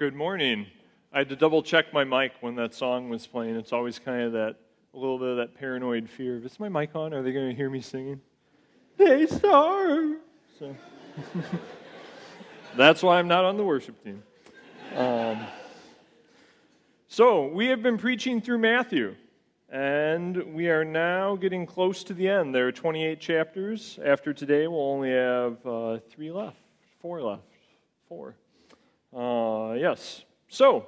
Good morning. I had to double check my mic when that song was playing. It's always kind of that, a little bit of that paranoid fear of, is my mic on? Are they going to hear me singing? Daystar. So that's why I'm not on the worship team. Um, so we have been preaching through Matthew, and we are now getting close to the end. There are 28 chapters. After today, we'll only have uh, three left, four left, four. Uh, yes. So,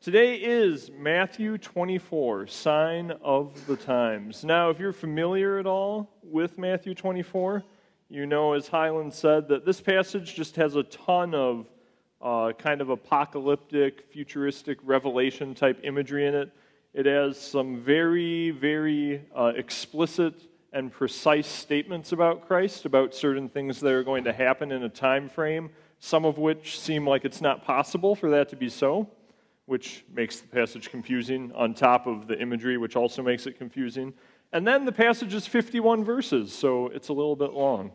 today is Matthew 24, Sign of the Times. Now, if you're familiar at all with Matthew 24, you know, as Highland said, that this passage just has a ton of uh, kind of apocalyptic, futuristic revelation type imagery in it. It has some very, very uh, explicit and precise statements about Christ, about certain things that are going to happen in a time frame some of which seem like it's not possible for that to be so, which makes the passage confusing, on top of the imagery, which also makes it confusing. And then the passage is 51 verses, so it's a little bit long.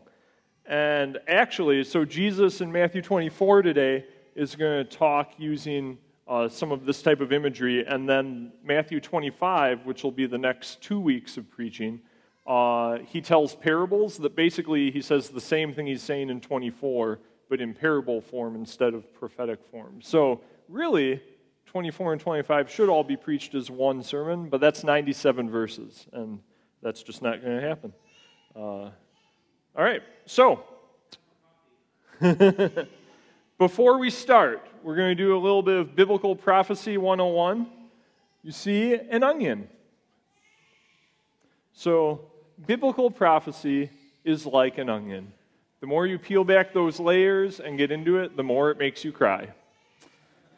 And actually, so Jesus in Matthew 24 today is going to talk using uh, some of this type of imagery, and then Matthew 25, which will be the next two weeks of preaching, uh, he tells parables that basically he says the same thing he's saying in 24 but in parable form instead of prophetic form. So, really, 24 and 25 should all be preached as one sermon, but that's 97 verses, and that's just not going to happen. Uh, all right, so before we start, we're going to do a little bit of Biblical Prophecy 101. You see an onion. So, biblical prophecy is like an onion. The more you peel back those layers and get into it, the more it makes you cry.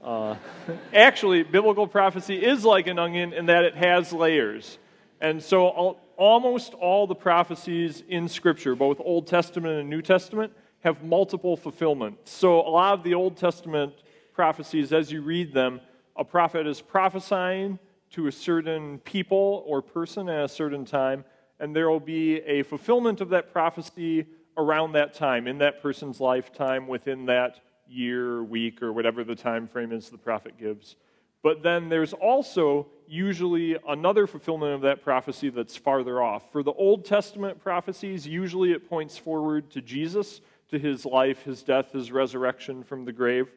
Uh, actually, biblical prophecy is like an onion in that it has layers. And so, all, almost all the prophecies in Scripture, both Old Testament and New Testament, have multiple fulfillments. So, a lot of the Old Testament prophecies, as you read them, a prophet is prophesying to a certain people or person at a certain time, and there will be a fulfillment of that prophecy around that time, in that person's lifetime, within that year, week, or whatever the time frame is the prophet gives. But then there's also usually another fulfillment of that prophecy that's farther off. For the Old Testament prophecies, usually it points forward to Jesus, to his life, his death, his resurrection from the grave.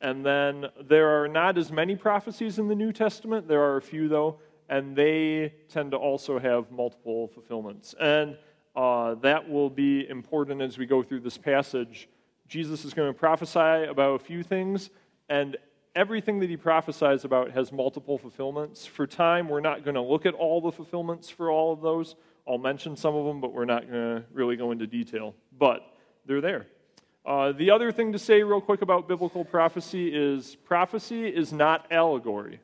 And then there are not as many prophecies in the New Testament. There are a few, though, and they tend to also have multiple fulfillments. And uh, that will be important as we go through this passage. Jesus is going to prophesy about a few things, and everything that he prophesies about has multiple fulfillments. For time, we're not going to look at all the fulfillments for all of those. I'll mention some of them, but we're not going to really go into detail. But they're there. Uh, the other thing to say, real quick, about biblical prophecy is prophecy is not allegory.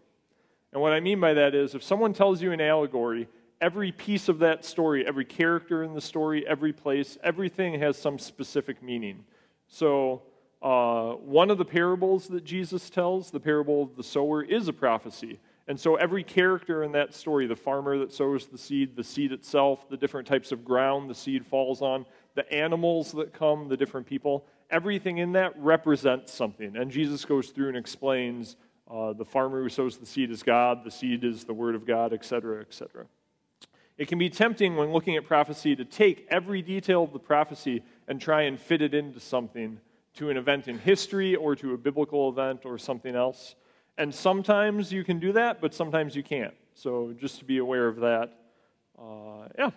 And what I mean by that is if someone tells you an allegory, every piece of that story, every character in the story, every place, everything has some specific meaning. So, uh, one of the parables that Jesus tells, the parable of the sower, is a prophecy. And so, every character in that story the farmer that sows the seed, the seed itself, the different types of ground the seed falls on, the animals that come, the different people everything in that represents something. And Jesus goes through and explains uh, the farmer who sows the seed is God, the seed is the word of God, etc., etc. It can be tempting when looking at prophecy to take every detail of the prophecy and try and fit it into something, to an event in history or to a biblical event or something else. And sometimes you can do that, but sometimes you can't. So just to be aware of that. Uh, yeah.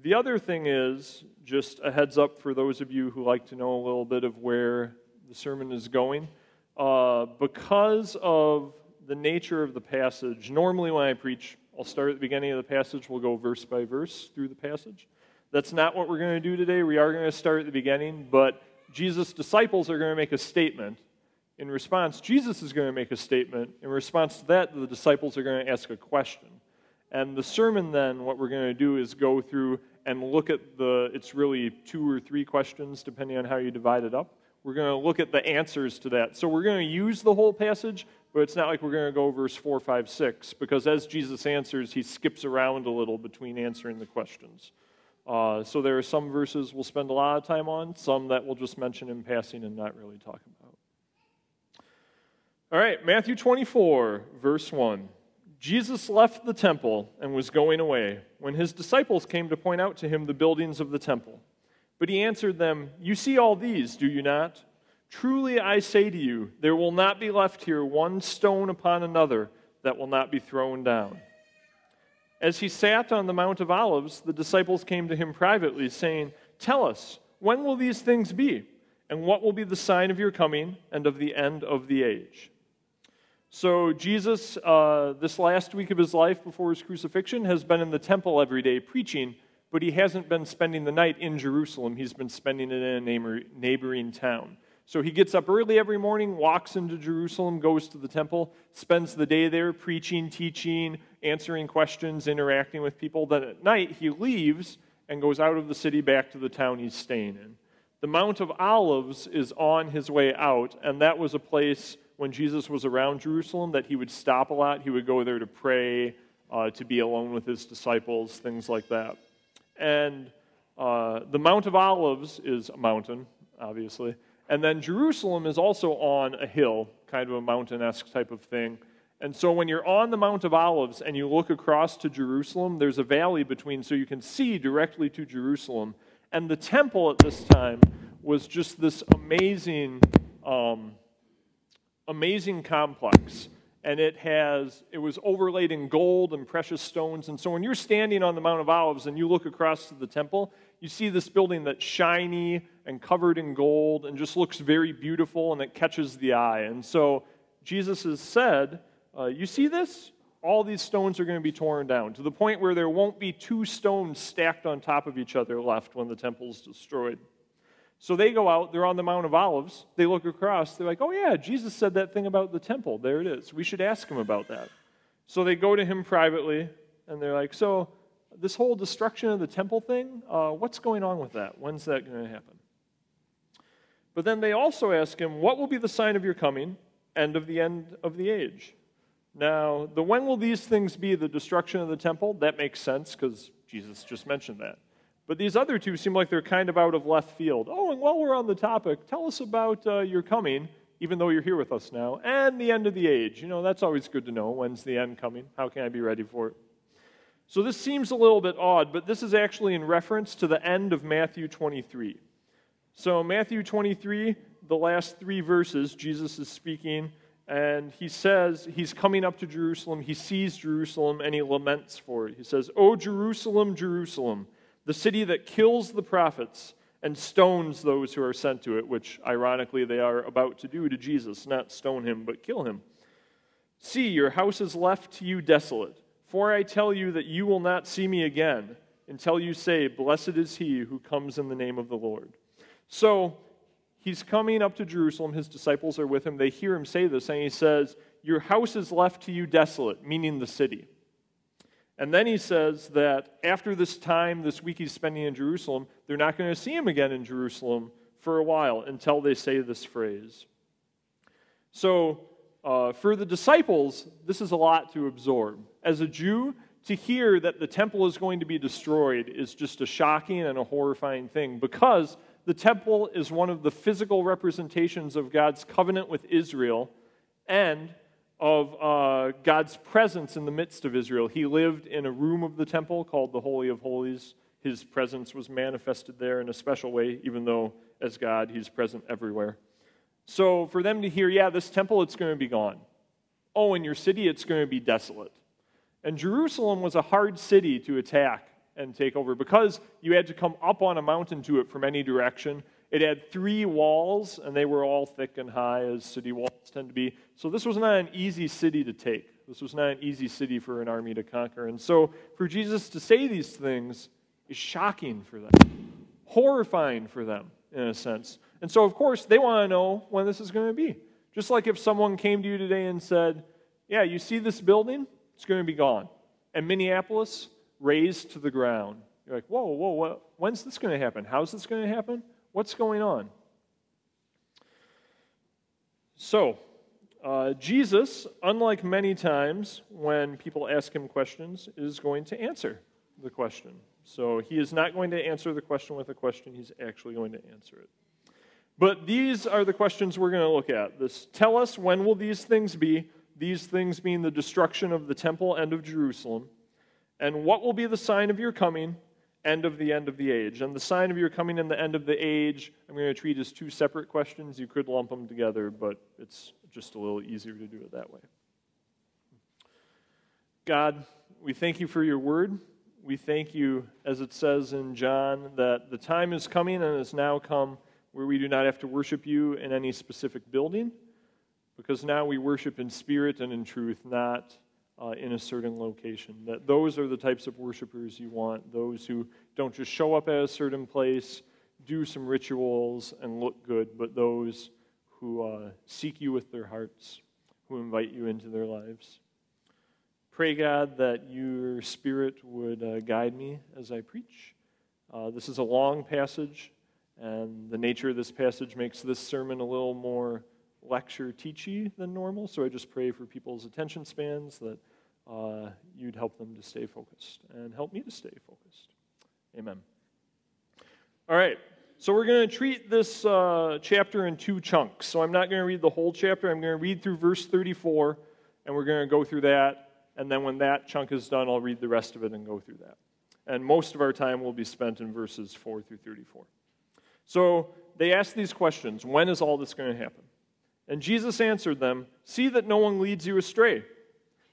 The other thing is just a heads up for those of you who like to know a little bit of where the sermon is going. Uh, because of the nature of the passage, normally when I preach I'll start at the beginning of the passage. We'll go verse by verse through the passage. That's not what we're going to do today. We are going to start at the beginning, but Jesus' disciples are going to make a statement. In response, Jesus is going to make a statement. In response to that, the disciples are going to ask a question. And the sermon, then, what we're going to do is go through and look at the, it's really two or three questions, depending on how you divide it up. We're going to look at the answers to that. So we're going to use the whole passage, but it's not like we're going to go verse 4, 5, 6, because as Jesus answers, he skips around a little between answering the questions. Uh, so there are some verses we'll spend a lot of time on, some that we'll just mention in passing and not really talk about. All right, Matthew 24, verse 1. Jesus left the temple and was going away when his disciples came to point out to him the buildings of the temple. But he answered them, You see all these, do you not? Truly I say to you, there will not be left here one stone upon another that will not be thrown down. As he sat on the Mount of Olives, the disciples came to him privately, saying, Tell us, when will these things be? And what will be the sign of your coming and of the end of the age? So, Jesus, uh, this last week of his life before his crucifixion, has been in the temple every day preaching, but he hasn't been spending the night in Jerusalem. He's been spending it in a neighboring town. So he gets up early every morning, walks into Jerusalem, goes to the temple, spends the day there preaching, teaching, answering questions, interacting with people. Then at night, he leaves and goes out of the city back to the town he's staying in. The Mount of Olives is on his way out, and that was a place when Jesus was around Jerusalem that he would stop a lot. He would go there to pray, uh, to be alone with his disciples, things like that. And uh, the Mount of Olives is a mountain, obviously. And then Jerusalem is also on a hill, kind of a mountain esque type of thing. And so when you're on the Mount of Olives and you look across to Jerusalem, there's a valley between, so you can see directly to Jerusalem. And the temple at this time was just this amazing um, amazing complex and it has it was overlaid in gold and precious stones and so when you're standing on the mount of olives and you look across to the temple you see this building that's shiny and covered in gold and just looks very beautiful and it catches the eye and so jesus has said uh, you see this all these stones are going to be torn down to the point where there won't be two stones stacked on top of each other left when the temple is destroyed so they go out, they're on the Mount of Olives, they look across, they're like, oh yeah, Jesus said that thing about the temple. There it is. We should ask him about that. So they go to him privately, and they're like, so this whole destruction of the temple thing, uh, what's going on with that? When's that going to happen? But then they also ask him, what will be the sign of your coming and of the end of the age? Now, the when will these things be, the destruction of the temple, that makes sense because Jesus just mentioned that. But these other two seem like they're kind of out of left field. Oh, and while we're on the topic, tell us about uh, your coming, even though you're here with us now, and the end of the age. You know, that's always good to know. When's the end coming? How can I be ready for it? So this seems a little bit odd, but this is actually in reference to the end of Matthew 23. So, Matthew 23, the last three verses, Jesus is speaking, and he says he's coming up to Jerusalem. He sees Jerusalem, and he laments for it. He says, O Jerusalem, Jerusalem the city that kills the prophets and stones those who are sent to it, which ironically they are about to do to Jesus, not stone him, but kill him. See, your house is left to you desolate, for I tell you that you will not see me again until you say, Blessed is he who comes in the name of the Lord. So he's coming up to Jerusalem. His disciples are with him. They hear him say this, and he says, Your house is left to you desolate, meaning the city. And then he says that after this time, this week he's spending in Jerusalem, they're not going to see him again in Jerusalem for a while until they say this phrase. So, uh, for the disciples, this is a lot to absorb. As a Jew, to hear that the temple is going to be destroyed is just a shocking and a horrifying thing because the temple is one of the physical representations of God's covenant with Israel and of uh, God's presence in the midst of Israel. He lived in a room of the temple called the Holy of Holies. His presence was manifested there in a special way, even though as God, he's present everywhere. So for them to hear, yeah, this temple, it's going to be gone. Oh, in your city, it's going to be desolate. And Jerusalem was a hard city to attack and take over because you had to come up on a mountain to it from any direction. It had three walls, and they were all thick and high, as city walls tend to be. So this was not an easy city to take. This was not an easy city for an army to conquer. And so for Jesus to say these things is shocking for them, horrifying for them, in a sense. And so, of course, they want to know when this is going to be. Just like if someone came to you today and said, Yeah, you see this building? It's going to be gone. And Minneapolis, razed to the ground. You're like, Whoa, whoa, whoa. when's this going to happen? How's this going to happen? What's going on? So, uh, Jesus, unlike many times when people ask him questions, is going to answer the question. So he is not going to answer the question with a question, he's actually going to answer it. But these are the questions we're going to look at. This tell us when will these things be? These things mean the destruction of the temple and of Jerusalem. And what will be the sign of your coming and of the end of the age? And the sign of your coming and the end of the age, I'm going to treat as two separate questions. You could lump them together, but it's just a little easier to do it that way. God, we thank you for your word. We thank you, as it says in John, that the time is coming and has now come where we do not have to worship you in any specific building, because now we worship in spirit and in truth, not uh, in a certain location. That those are the types of worshipers you want, those who don't just show up at a certain place, do some rituals, and look good, but those who uh, seek you with their hearts, who invite you into their lives. Pray, God, that your Spirit would uh, guide me as I preach. Uh, this is a long passage, and the nature of this passage makes this sermon a little more lecture teachy than normal. So I just pray for people's attention spans that uh, you'd help them to stay focused and help me to stay focused. Amen. All right. So we're going to treat this uh, chapter in two chunks. So I'm not going to read the whole chapter. I'm going to read through verse 34, and we're going to go through that. And then when that chunk is done, I'll read the rest of it and go through that. And most of our time will be spent in verses 4 through 34. So they asked these questions When is all this going to happen? And Jesus answered them See that no one leads you astray.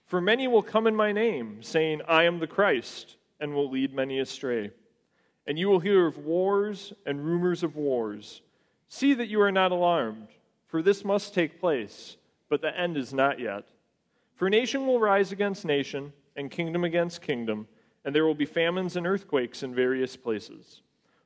For many will come in my name, saying, I am the Christ, and will lead many astray. And you will hear of wars and rumors of wars. See that you are not alarmed, for this must take place, but the end is not yet. For nation will rise against nation, and kingdom against kingdom, and there will be famines and earthquakes in various places.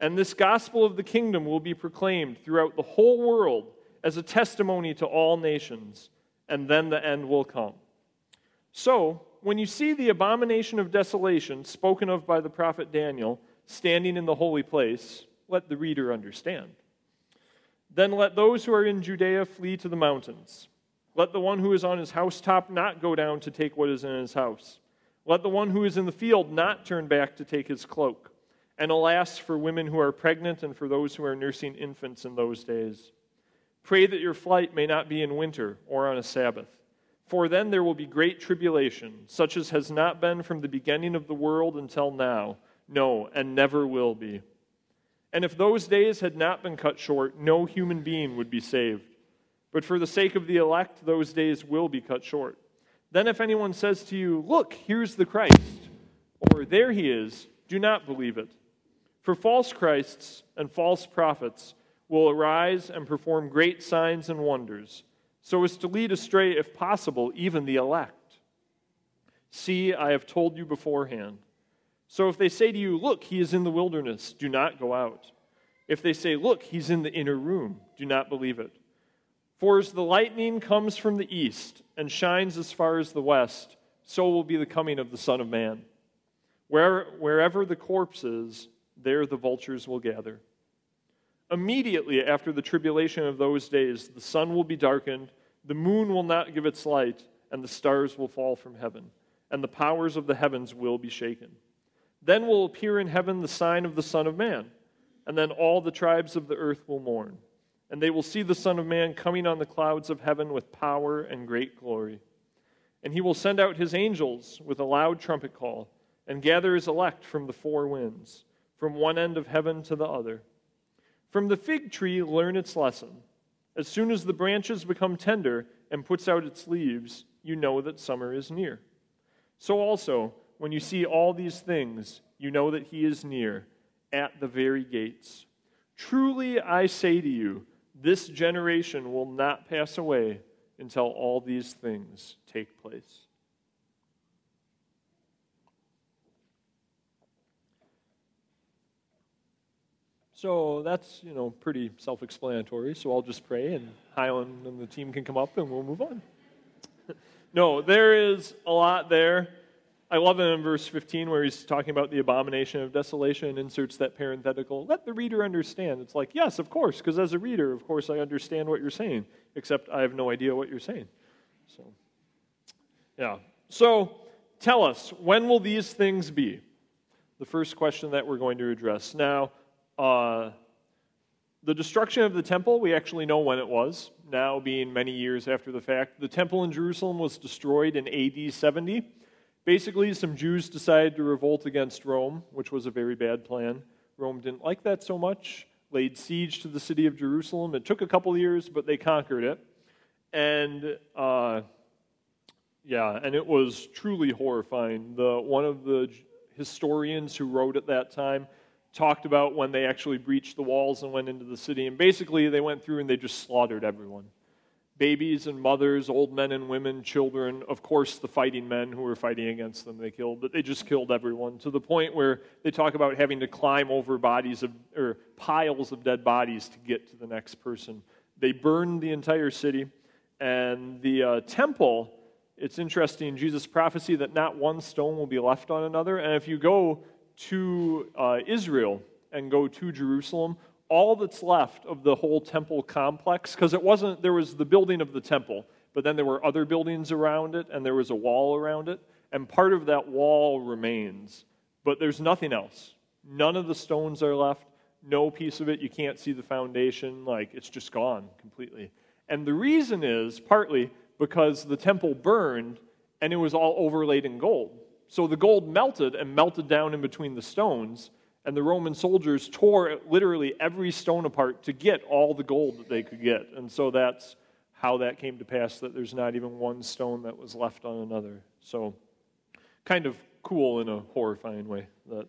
And this gospel of the kingdom will be proclaimed throughout the whole world as a testimony to all nations, and then the end will come. So, when you see the abomination of desolation spoken of by the prophet Daniel standing in the holy place, let the reader understand. Then let those who are in Judea flee to the mountains. Let the one who is on his housetop not go down to take what is in his house. Let the one who is in the field not turn back to take his cloak. And alas, for women who are pregnant and for those who are nursing infants in those days. Pray that your flight may not be in winter or on a Sabbath for then there will be great tribulation, such as has not been from the beginning of the world until now, no, and never will be. And if those days had not been cut short, no human being would be saved. But for the sake of the elect, those days will be cut short. Then if anyone says to you, Look, here's the Christ, or there he is, do not believe it. For false Christs and false prophets will arise and perform great signs and wonders so as to lead astray, if possible, even the elect. See, I have told you beforehand. So if they say to you, Look, he is in the wilderness, do not go out. If they say, Look, he's in the inner room, do not believe it. For as the lightning comes from the east and shines as far as the west, so will be the coming of the Son of Man. Where, wherever the corpse is, there the vultures will gather. Immediately after the tribulation of those days, the sun will be darkened, the moon will not give its light, and the stars will fall from heaven, and the powers of the heavens will be shaken. Then will appear in heaven the sign of the Son of Man, and then all the tribes of the earth will mourn, and they will see the Son of Man coming on the clouds of heaven with power and great glory. And he will send out his angels with a loud trumpet call, and gather his elect from the four winds, from one end of heaven to the other. From the fig tree, learn its lesson. As soon as the branches become tender and puts out its leaves, you know that summer is near. So also, when you see all these things, you know that he is near, at the very gates. Truly, I say to you, this generation will not pass away until all these things take place. So that's, you know, pretty self explanatory. So I'll just pray and Highland and the team can come up and we'll move on. no, there is a lot there. I love it in verse 15 where he's talking about the abomination of desolation and inserts that parenthetical. Let the reader understand. It's like, yes, of course, because as a reader, of course, I understand what you're saying, except I have no idea what you're saying. So, yeah. So, tell us, when will these things be? The first question that we're going to address. Now, uh, the destruction of the temple, we actually know when it was, now being many years after the fact. The temple in Jerusalem was destroyed in AD 70. Basically, some Jews decided to revolt against Rome, which was a very bad plan. Rome didn't like that so much, laid siege to the city of Jerusalem. It took a couple years, but they conquered it. And uh, yeah, and it was truly horrifying. The, one of the historians who wrote at that time talked about when they actually breached the walls and went into the city. And basically, they went through and they just slaughtered everyone babies and mothers, old men and women, children, of course, the fighting men who were fighting against them they killed, but they just killed everyone to the point where they talk about having to climb over bodies of, or piles of dead bodies to get to the next person. They burned the entire city, and the uh, temple. It's interesting, Jesus' prophecy that not one stone will be left on another. And if you go to uh, Israel and go to Jerusalem, all that's left of the whole temple complex, because it wasn't, there was the building of the temple, but then there were other buildings around it, and there was a wall around it, and part of that wall remains. But there's nothing else. None of the stones are left, no piece of it. You can't see the foundation. Like, it's just gone completely. And the reason is partly because the temple burned and it was all overlaid in gold. So the gold melted and melted down in between the stones, and the Roman soldiers tore literally every stone apart to get all the gold that they could get. And so that's how that came to pass that there's not even one stone that was left on another. So, kind of cool in a horrifying way that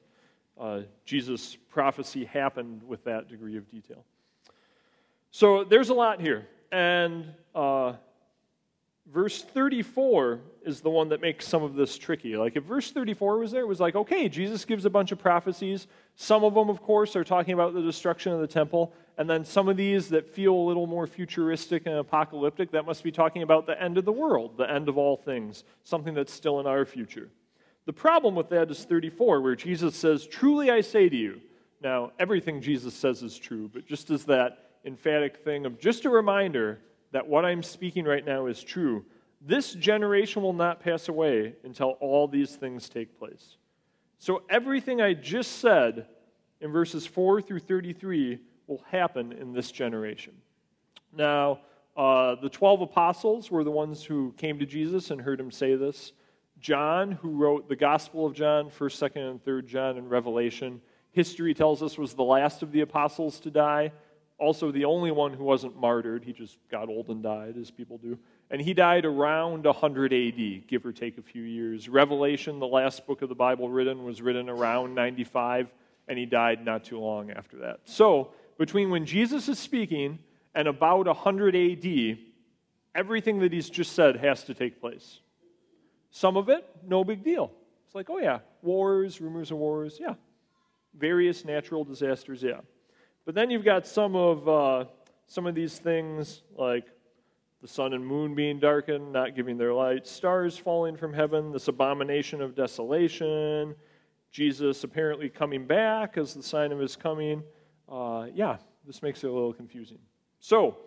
uh, Jesus' prophecy happened with that degree of detail. So, there's a lot here. And uh, verse 34 is the one that makes some of this tricky. Like if verse 34 was there, it was like, okay, Jesus gives a bunch of prophecies. Some of them, of course, are talking about the destruction of the temple. And then some of these that feel a little more futuristic and apocalyptic, that must be talking about the end of the world, the end of all things, something that's still in our future. The problem with that is 34, where Jesus says, Truly I say to you. Now, everything Jesus says is true, but just as that emphatic thing of just a reminder that what I'm speaking right now is true. This generation will not pass away until all these things take place. So, everything I just said in verses 4 through 33 will happen in this generation. Now, uh, the 12 apostles were the ones who came to Jesus and heard him say this. John, who wrote the Gospel of John, 1st, 2nd, and 3rd John, and Revelation, history tells us was the last of the apostles to die also the only one who wasn't martyred. He just got old and died, as people do. And he died around 100 AD, give or take a few years. Revelation, the last book of the Bible written, was written around 95, and he died not too long after that. So, between when Jesus is speaking and about 100 AD, everything that he's just said has to take place. Some of it, no big deal. It's like, oh yeah, wars, rumors of wars, yeah. Various natural disasters, yeah. But then you've got some of, uh, some of these things like the sun and moon being darkened, not giving their light, stars falling from heaven, this abomination of desolation, Jesus apparently coming back as the sign of his coming. Uh, yeah, this makes it a little confusing. So,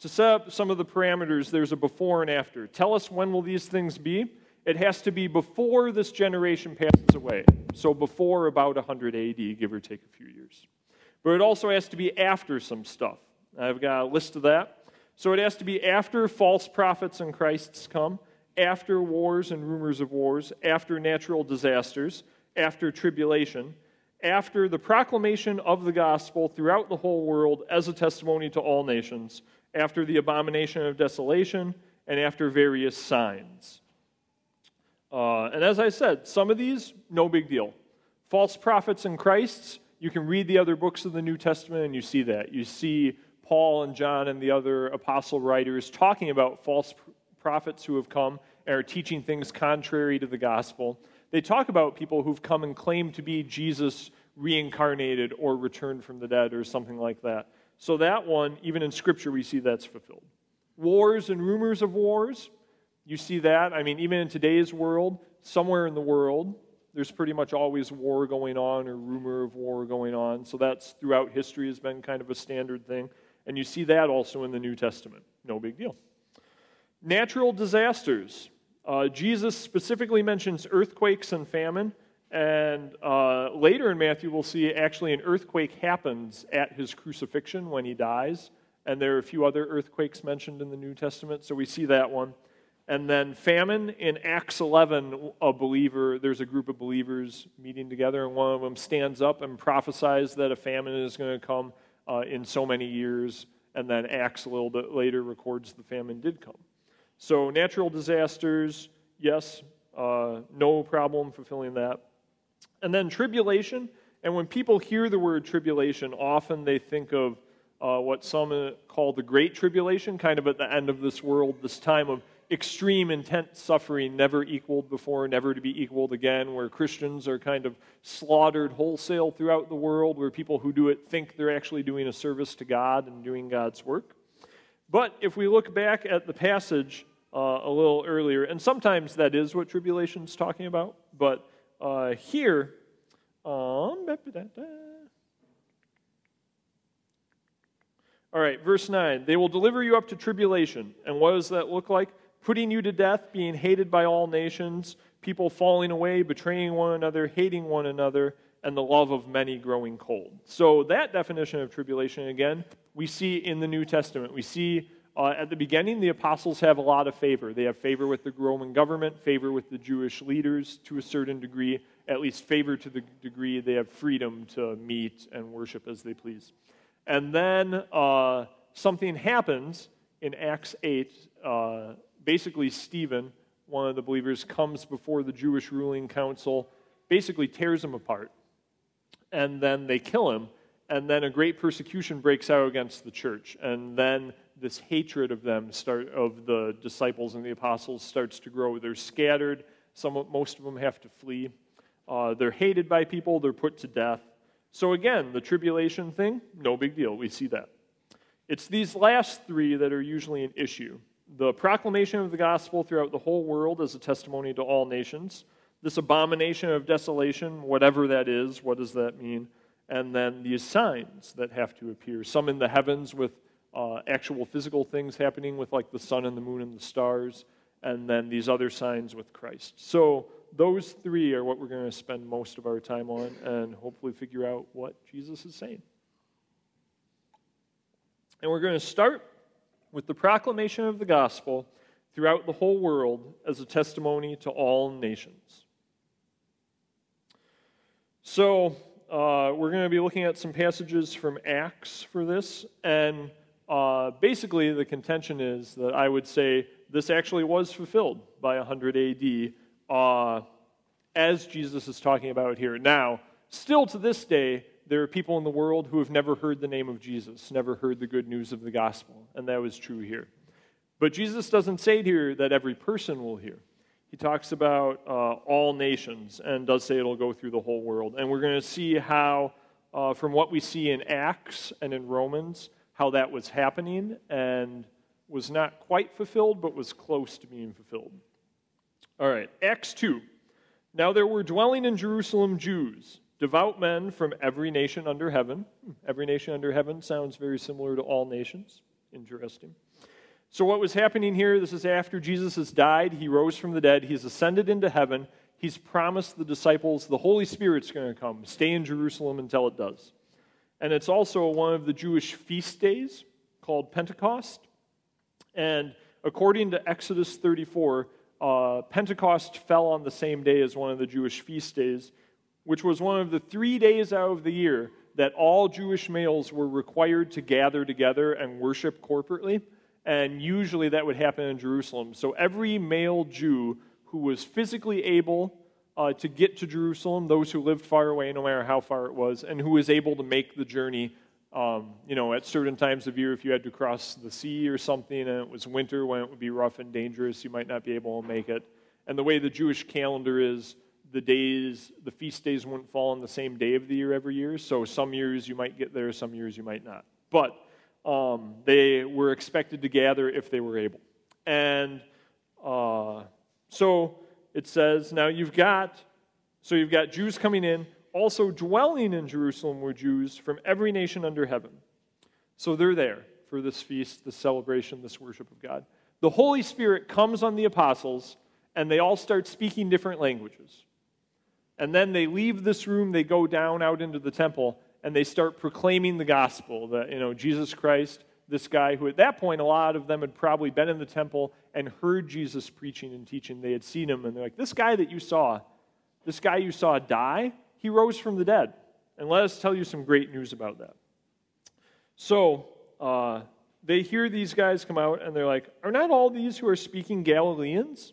to set up some of the parameters, there's a before and after. Tell us when will these things be? It has to be before this generation passes away. So, before about 100 AD, give or take a few years. But it also has to be after some stuff. I've got a list of that. So it has to be after false prophets and Christs come, after wars and rumors of wars, after natural disasters, after tribulation, after the proclamation of the gospel throughout the whole world as a testimony to all nations, after the abomination of desolation, and after various signs. Uh, and as I said, some of these, no big deal. False prophets and Christs, you can read the other books of the New Testament and you see that. You see Paul and John and the other apostle writers talking about false prophets who have come and are teaching things contrary to the gospel. They talk about people who've come and claimed to be Jesus' reincarnated or returned from the dead or something like that. So, that one, even in Scripture, we see that's fulfilled. Wars and rumors of wars, you see that. I mean, even in today's world, somewhere in the world, there's pretty much always war going on or rumor of war going on. So, that's throughout history has been kind of a standard thing. And you see that also in the New Testament. No big deal. Natural disasters. Uh, Jesus specifically mentions earthquakes and famine. And uh, later in Matthew, we'll see actually an earthquake happens at his crucifixion when he dies. And there are a few other earthquakes mentioned in the New Testament, so we see that one. And then famine in Acts 11, a believer, there's a group of believers meeting together, and one of them stands up and prophesies that a famine is going to come uh, in so many years. And then Acts a little bit later records the famine did come. So, natural disasters, yes, uh, no problem fulfilling that. And then tribulation. And when people hear the word tribulation, often they think of uh, what some uh, call the Great Tribulation, kind of at the end of this world, this time of extreme, intense suffering, never equaled before, never to be equaled again, where Christians are kind of slaughtered wholesale throughout the world, where people who do it think they're actually doing a service to God and doing God's work. But if we look back at the passage uh, a little earlier, and sometimes that is what tribulation is talking about, but uh, here, um, all right, verse 9. They will deliver you up to tribulation. And what does that look like? Putting you to death, being hated by all nations, people falling away, betraying one another, hating one another, and the love of many growing cold. So, that definition of tribulation, again, we see in the New Testament. We see uh, at the beginning, the apostles have a lot of favor. They have favor with the Roman government, favor with the Jewish leaders to a certain degree, at least favor to the degree they have freedom to meet and worship as they please. And then uh, something happens in Acts 8. Uh, basically, Stephen, one of the believers, comes before the Jewish ruling council, basically tears him apart. And then they kill him. And then a great persecution breaks out against the church. And then this hatred of them start of the disciples and the apostles starts to grow. They're scattered. Some, most of them have to flee. Uh, they're hated by people. They're put to death. So again, the tribulation thing, no big deal. We see that. It's these last three that are usually an issue. The proclamation of the gospel throughout the whole world as a testimony to all nations. This abomination of desolation, whatever that is, what does that mean? And then these signs that have to appear. Some in the heavens with uh, actual physical things happening with like the sun and the moon and the stars, and then these other signs with Christ. So those three are what we're going to spend most of our time on and hopefully figure out what Jesus is saying. And we're going to start with the proclamation of the gospel throughout the whole world as a testimony to all nations. So, uh, we're going to be looking at some passages from Acts for this, and uh, basically, the contention is that I would say this actually was fulfilled by 100 AD, uh, as Jesus is talking about here. Now, still to this day, there are people in the world who have never heard the name of Jesus, never heard the good news of the gospel, and that was true here. But Jesus doesn't say here that every person will hear. He talks about uh, all nations and does say it'll go through the whole world. And we're going to see how, uh, from what we see in Acts and in Romans, how that was happening and was not quite fulfilled, but was close to being fulfilled. All right, Acts 2. Now there were dwelling in Jerusalem Jews, devout men from every nation under heaven. Every nation under heaven sounds very similar to all nations. Interesting. So, what was happening here, this is after Jesus has died, he rose from the dead, he's ascended into heaven, he's promised the disciples the Holy Spirit's going to come. Stay in Jerusalem until it does. And it's also one of the Jewish feast days called Pentecost. And according to Exodus 34, uh, Pentecost fell on the same day as one of the Jewish feast days, which was one of the three days out of the year that all Jewish males were required to gather together and worship corporately. And usually that would happen in Jerusalem. So every male Jew who was physically able uh, to get to Jerusalem, those who lived far away, no matter how far it was, and who was able to make the journey. Um, you know, at certain times of year, if you had to cross the sea or something, and it was winter when it would be rough and dangerous, you might not be able to make it. And the way the Jewish calendar is, the days, the feast days wouldn't fall on the same day of the year every year. So some years you might get there, some years you might not. But um, they were expected to gather if they were able. And uh, so it says, now you've got, so you've got Jews coming in. Also dwelling in Jerusalem were Jews from every nation under heaven. So they're there for this feast, this celebration, this worship of God. The Holy Spirit comes on the apostles, and they all start speaking different languages. And then they leave this room, they go down out into the temple, and they start proclaiming the gospel that, you know, Jesus Christ, this guy who at that point, a lot of them had probably been in the temple and heard Jesus preaching and teaching. They had seen him, and they're like, this guy that you saw, this guy you saw die, he rose from the dead. And let us tell you some great news about that. So, uh, they hear these guys come out and they're like, Are not all these who are speaking Galileans?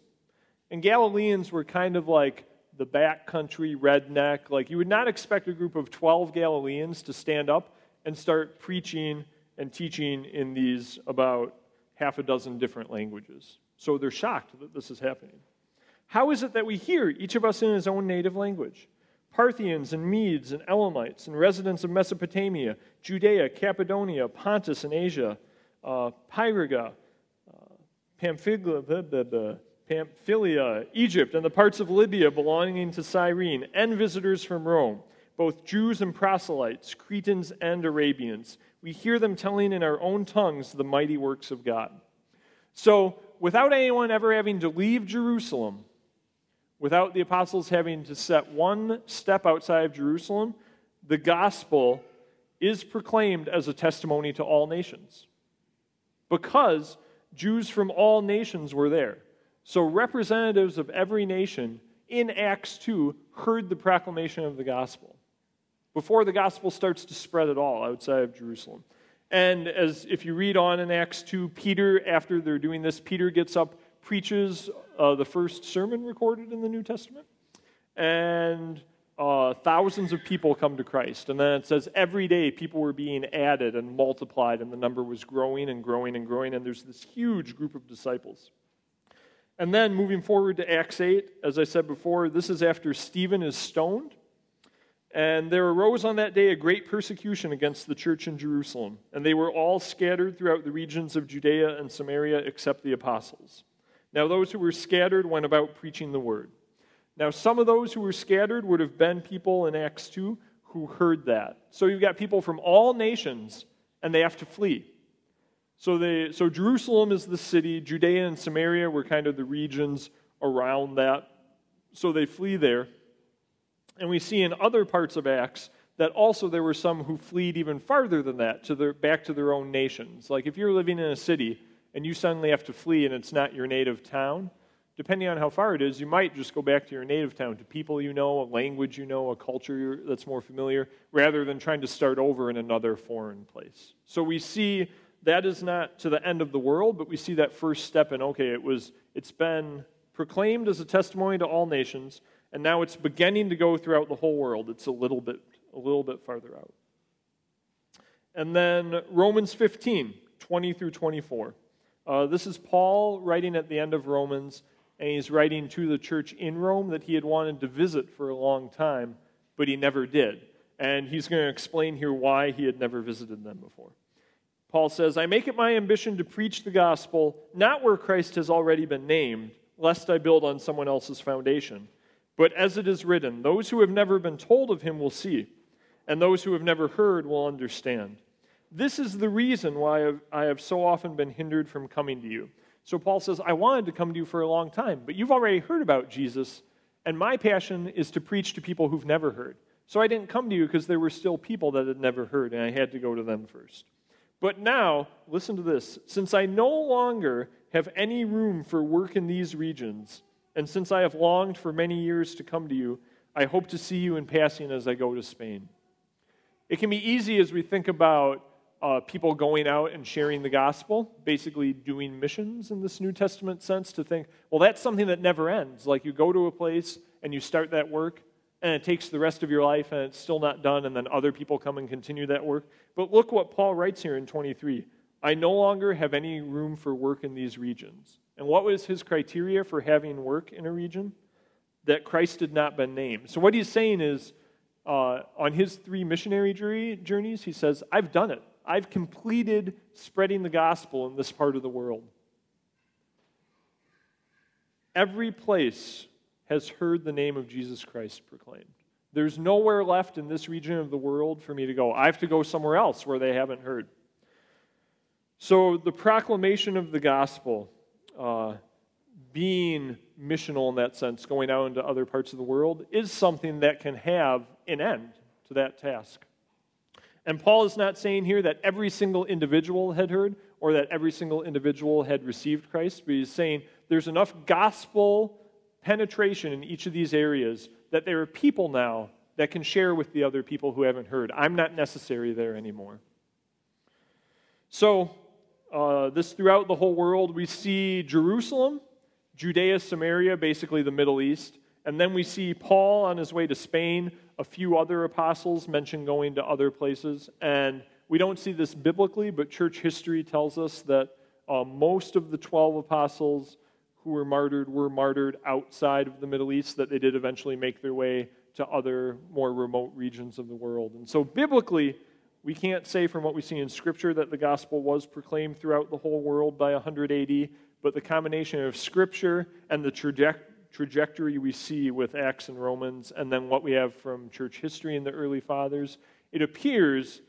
And Galileans were kind of like the backcountry redneck. Like, you would not expect a group of 12 Galileans to stand up and start preaching and teaching in these about half a dozen different languages. So they're shocked that this is happening. How is it that we hear, each of us in his own native language? Parthians and Medes and Elamites and residents of Mesopotamia, Judea, Cappadocia, Pontus and Asia, uh, Phrygia, uh, Pamphylia, Pamphylia, Egypt, and the parts of Libya belonging to Cyrene, and visitors from Rome, both Jews and proselytes, Cretans and Arabians. We hear them telling in our own tongues the mighty works of God. So, without anyone ever having to leave Jerusalem, without the apostles having to set one step outside of Jerusalem, the gospel is proclaimed as a testimony to all nations because Jews from all nations were there. So, representatives of every nation in Acts 2 heard the proclamation of the gospel before the gospel starts to spread at all outside of Jerusalem. And as if you read on in Acts 2, Peter, after they're doing this, Peter gets up, preaches uh, the first sermon recorded in the New Testament, and uh, thousands of people come to Christ. And then it says every day people were being added and multiplied, and the number was growing and growing and growing, and there's this huge group of disciples. And then moving forward to Acts 8, as I said before, this is after Stephen is stoned. And there arose on that day a great persecution against the church in Jerusalem, and they were all scattered throughout the regions of Judea and Samaria except the apostles. Now, those who were scattered went about preaching the word. Now, some of those who were scattered would have been people in Acts 2 who heard that. So you've got people from all nations, and they have to flee. So, they, so Jerusalem is the city, Judea and Samaria were kind of the regions around that. So they flee there. And we see in other parts of Acts that also there were some who fled even farther than that, to their, back to their own nations. Like if you're living in a city and you suddenly have to flee and it's not your native town, depending on how far it is, you might just go back to your native town, to people you know, a language you know, a culture that's more familiar, rather than trying to start over in another foreign place. So we see that is not to the end of the world, but we see that first step in okay, it was it's been proclaimed as a testimony to all nations, and now it's beginning to go throughout the whole world. It's a little bit a little bit farther out. And then Romans 15, 20 through 24. Uh, this is Paul writing at the end of Romans and he's writing to the church in Rome that he had wanted to visit for a long time, but he never did. And he's going to explain here why he had never visited them before. Paul says, I make it my ambition to preach the gospel not where Christ has already been named, lest I build on someone else's foundation. But as it is written, those who have never been told of him will see, and those who have never heard will understand. This is the reason why I have so often been hindered from coming to you. So Paul says, I wanted to come to you for a long time, but you've already heard about Jesus, and my passion is to preach to people who've never heard. So I didn't come to you because there were still people that had never heard, and I had to go to them first. But now, listen to this since I no longer have any room for work in these regions, and since I have longed for many years to come to you, I hope to see you in passing as I go to Spain. It can be easy as we think about uh, people going out and sharing the gospel, basically doing missions in this New Testament sense, to think, well, that's something that never ends. Like you go to a place and you start that work, and it takes the rest of your life and it's still not done, and then other people come and continue that work. But look what Paul writes here in 23 I no longer have any room for work in these regions. And what was his criteria for having work in a region? that Christ had not been named. So, what he's saying is, uh, on his three missionary journeys, he says, I've done it. I've completed spreading the gospel in this part of the world. Every place has heard the name of Jesus Christ proclaimed. There's nowhere left in this region of the world for me to go. I have to go somewhere else where they haven't heard. So, the proclamation of the gospel, uh, being missional in that sense, going out into other parts of the world, is something that can have an end to that task. And Paul is not saying here that every single individual had heard or that every single individual had received Christ, but he's saying there's enough gospel penetration in each of these areas that there are people now that can share with the other people who haven't heard. I'm not necessary there anymore. So, uh, this throughout the whole world, we see Jerusalem, Judea, Samaria, basically the Middle East. And then we see Paul on his way to Spain, a few other apostles mentioned going to other places. And we don't see this biblically, but church history tells us that uh, most of the 12 apostles who were martyred were martyred outside of the Middle East, that they did eventually make their way to other more remote regions of the world. And so, biblically, we can't say from what we see in Scripture that the gospel was proclaimed throughout the whole world by 180, but the combination of Scripture and the traje- trajectory we see with Acts and Romans, and then what we have from church history and the early fathers, it appears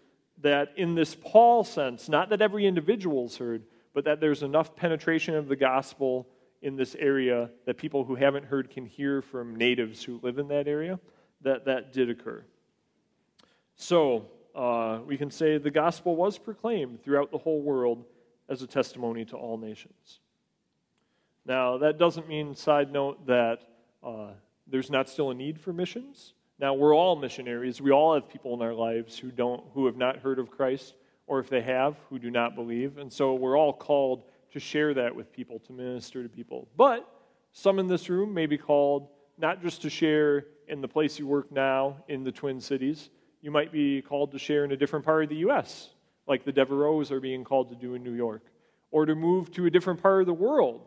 that in this Paul sense, not that every individual's heard, but that there's enough penetration of the gospel in this area that people who haven't heard can hear from natives who live in that area, that that did occur. So, uh, we can say the gospel was proclaimed throughout the whole world as a testimony to all nations. Now, that doesn't mean, side note, that uh, there's not still a need for missions. Now, we're all missionaries. We all have people in our lives who, don't, who have not heard of Christ, or if they have, who do not believe. And so we're all called to share that with people, to minister to people. But some in this room may be called not just to share in the place you work now in the Twin Cities, you might be called to share in a different part of the U.S., like the Devereaux are being called to do in New York, or to move to a different part of the world,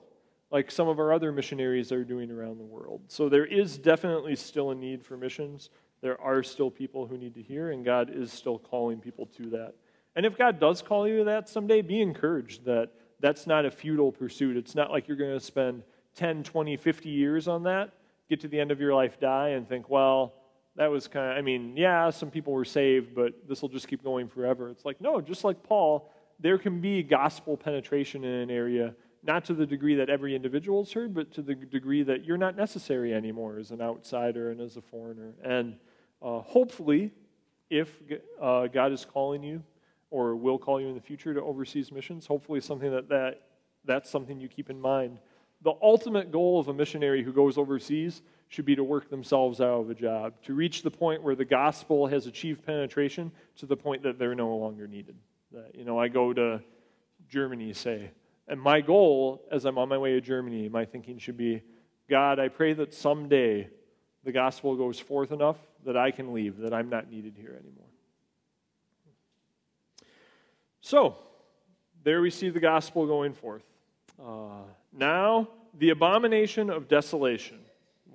like some of our other missionaries are doing around the world. So there is definitely still a need for missions. There are still people who need to hear, and God is still calling people to that. And if God does call you to that someday, be encouraged that that's not a futile pursuit. It's not like you're going to spend 10, 20, 50 years on that, get to the end of your life, die, and think, well, that was kind of, I mean, yeah, some people were saved, but this will just keep going forever. It's like, no, just like Paul, there can be gospel penetration in an area, not to the degree that every individual is heard, but to the degree that you're not necessary anymore as an outsider and as a foreigner. And uh, hopefully, if uh, God is calling you or will call you in the future to overseas missions, hopefully something that, that that's something you keep in mind. The ultimate goal of a missionary who goes overseas should be to work themselves out of a job, to reach the point where the gospel has achieved penetration to the point that they're no longer needed. That, you know, I go to Germany, say, and my goal as I'm on my way to Germany, my thinking should be God, I pray that someday the gospel goes forth enough that I can leave, that I'm not needed here anymore. So, there we see the gospel going forth. Uh, now, the abomination of desolation.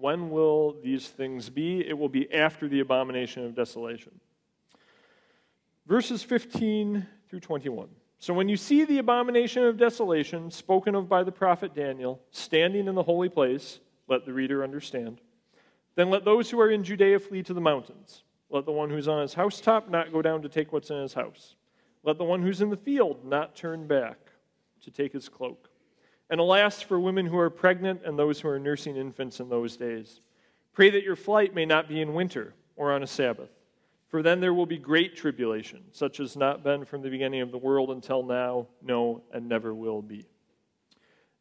When will these things be? It will be after the abomination of desolation. Verses 15 through 21. So when you see the abomination of desolation spoken of by the prophet Daniel standing in the holy place, let the reader understand. Then let those who are in Judea flee to the mountains. Let the one who's on his housetop not go down to take what's in his house. Let the one who's in the field not turn back to take his cloak. And alas, for women who are pregnant and those who are nursing infants in those days. Pray that your flight may not be in winter or on a Sabbath, for then there will be great tribulation, such as not been from the beginning of the world until now, no, and never will be.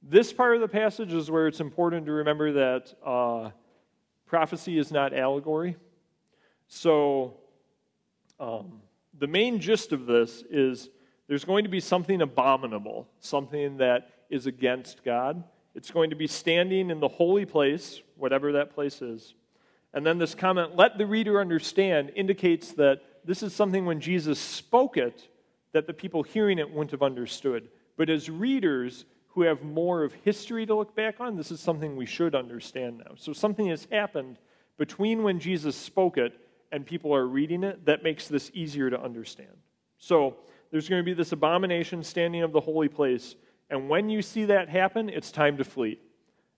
This part of the passage is where it's important to remember that uh, prophecy is not allegory. So, um, the main gist of this is there's going to be something abominable, something that is against God. It's going to be standing in the holy place, whatever that place is. And then this comment, let the reader understand, indicates that this is something when Jesus spoke it that the people hearing it wouldn't have understood. But as readers who have more of history to look back on, this is something we should understand now. So something has happened between when Jesus spoke it and people are reading it that makes this easier to understand. So there's going to be this abomination standing of the holy place. And when you see that happen, it's time to flee.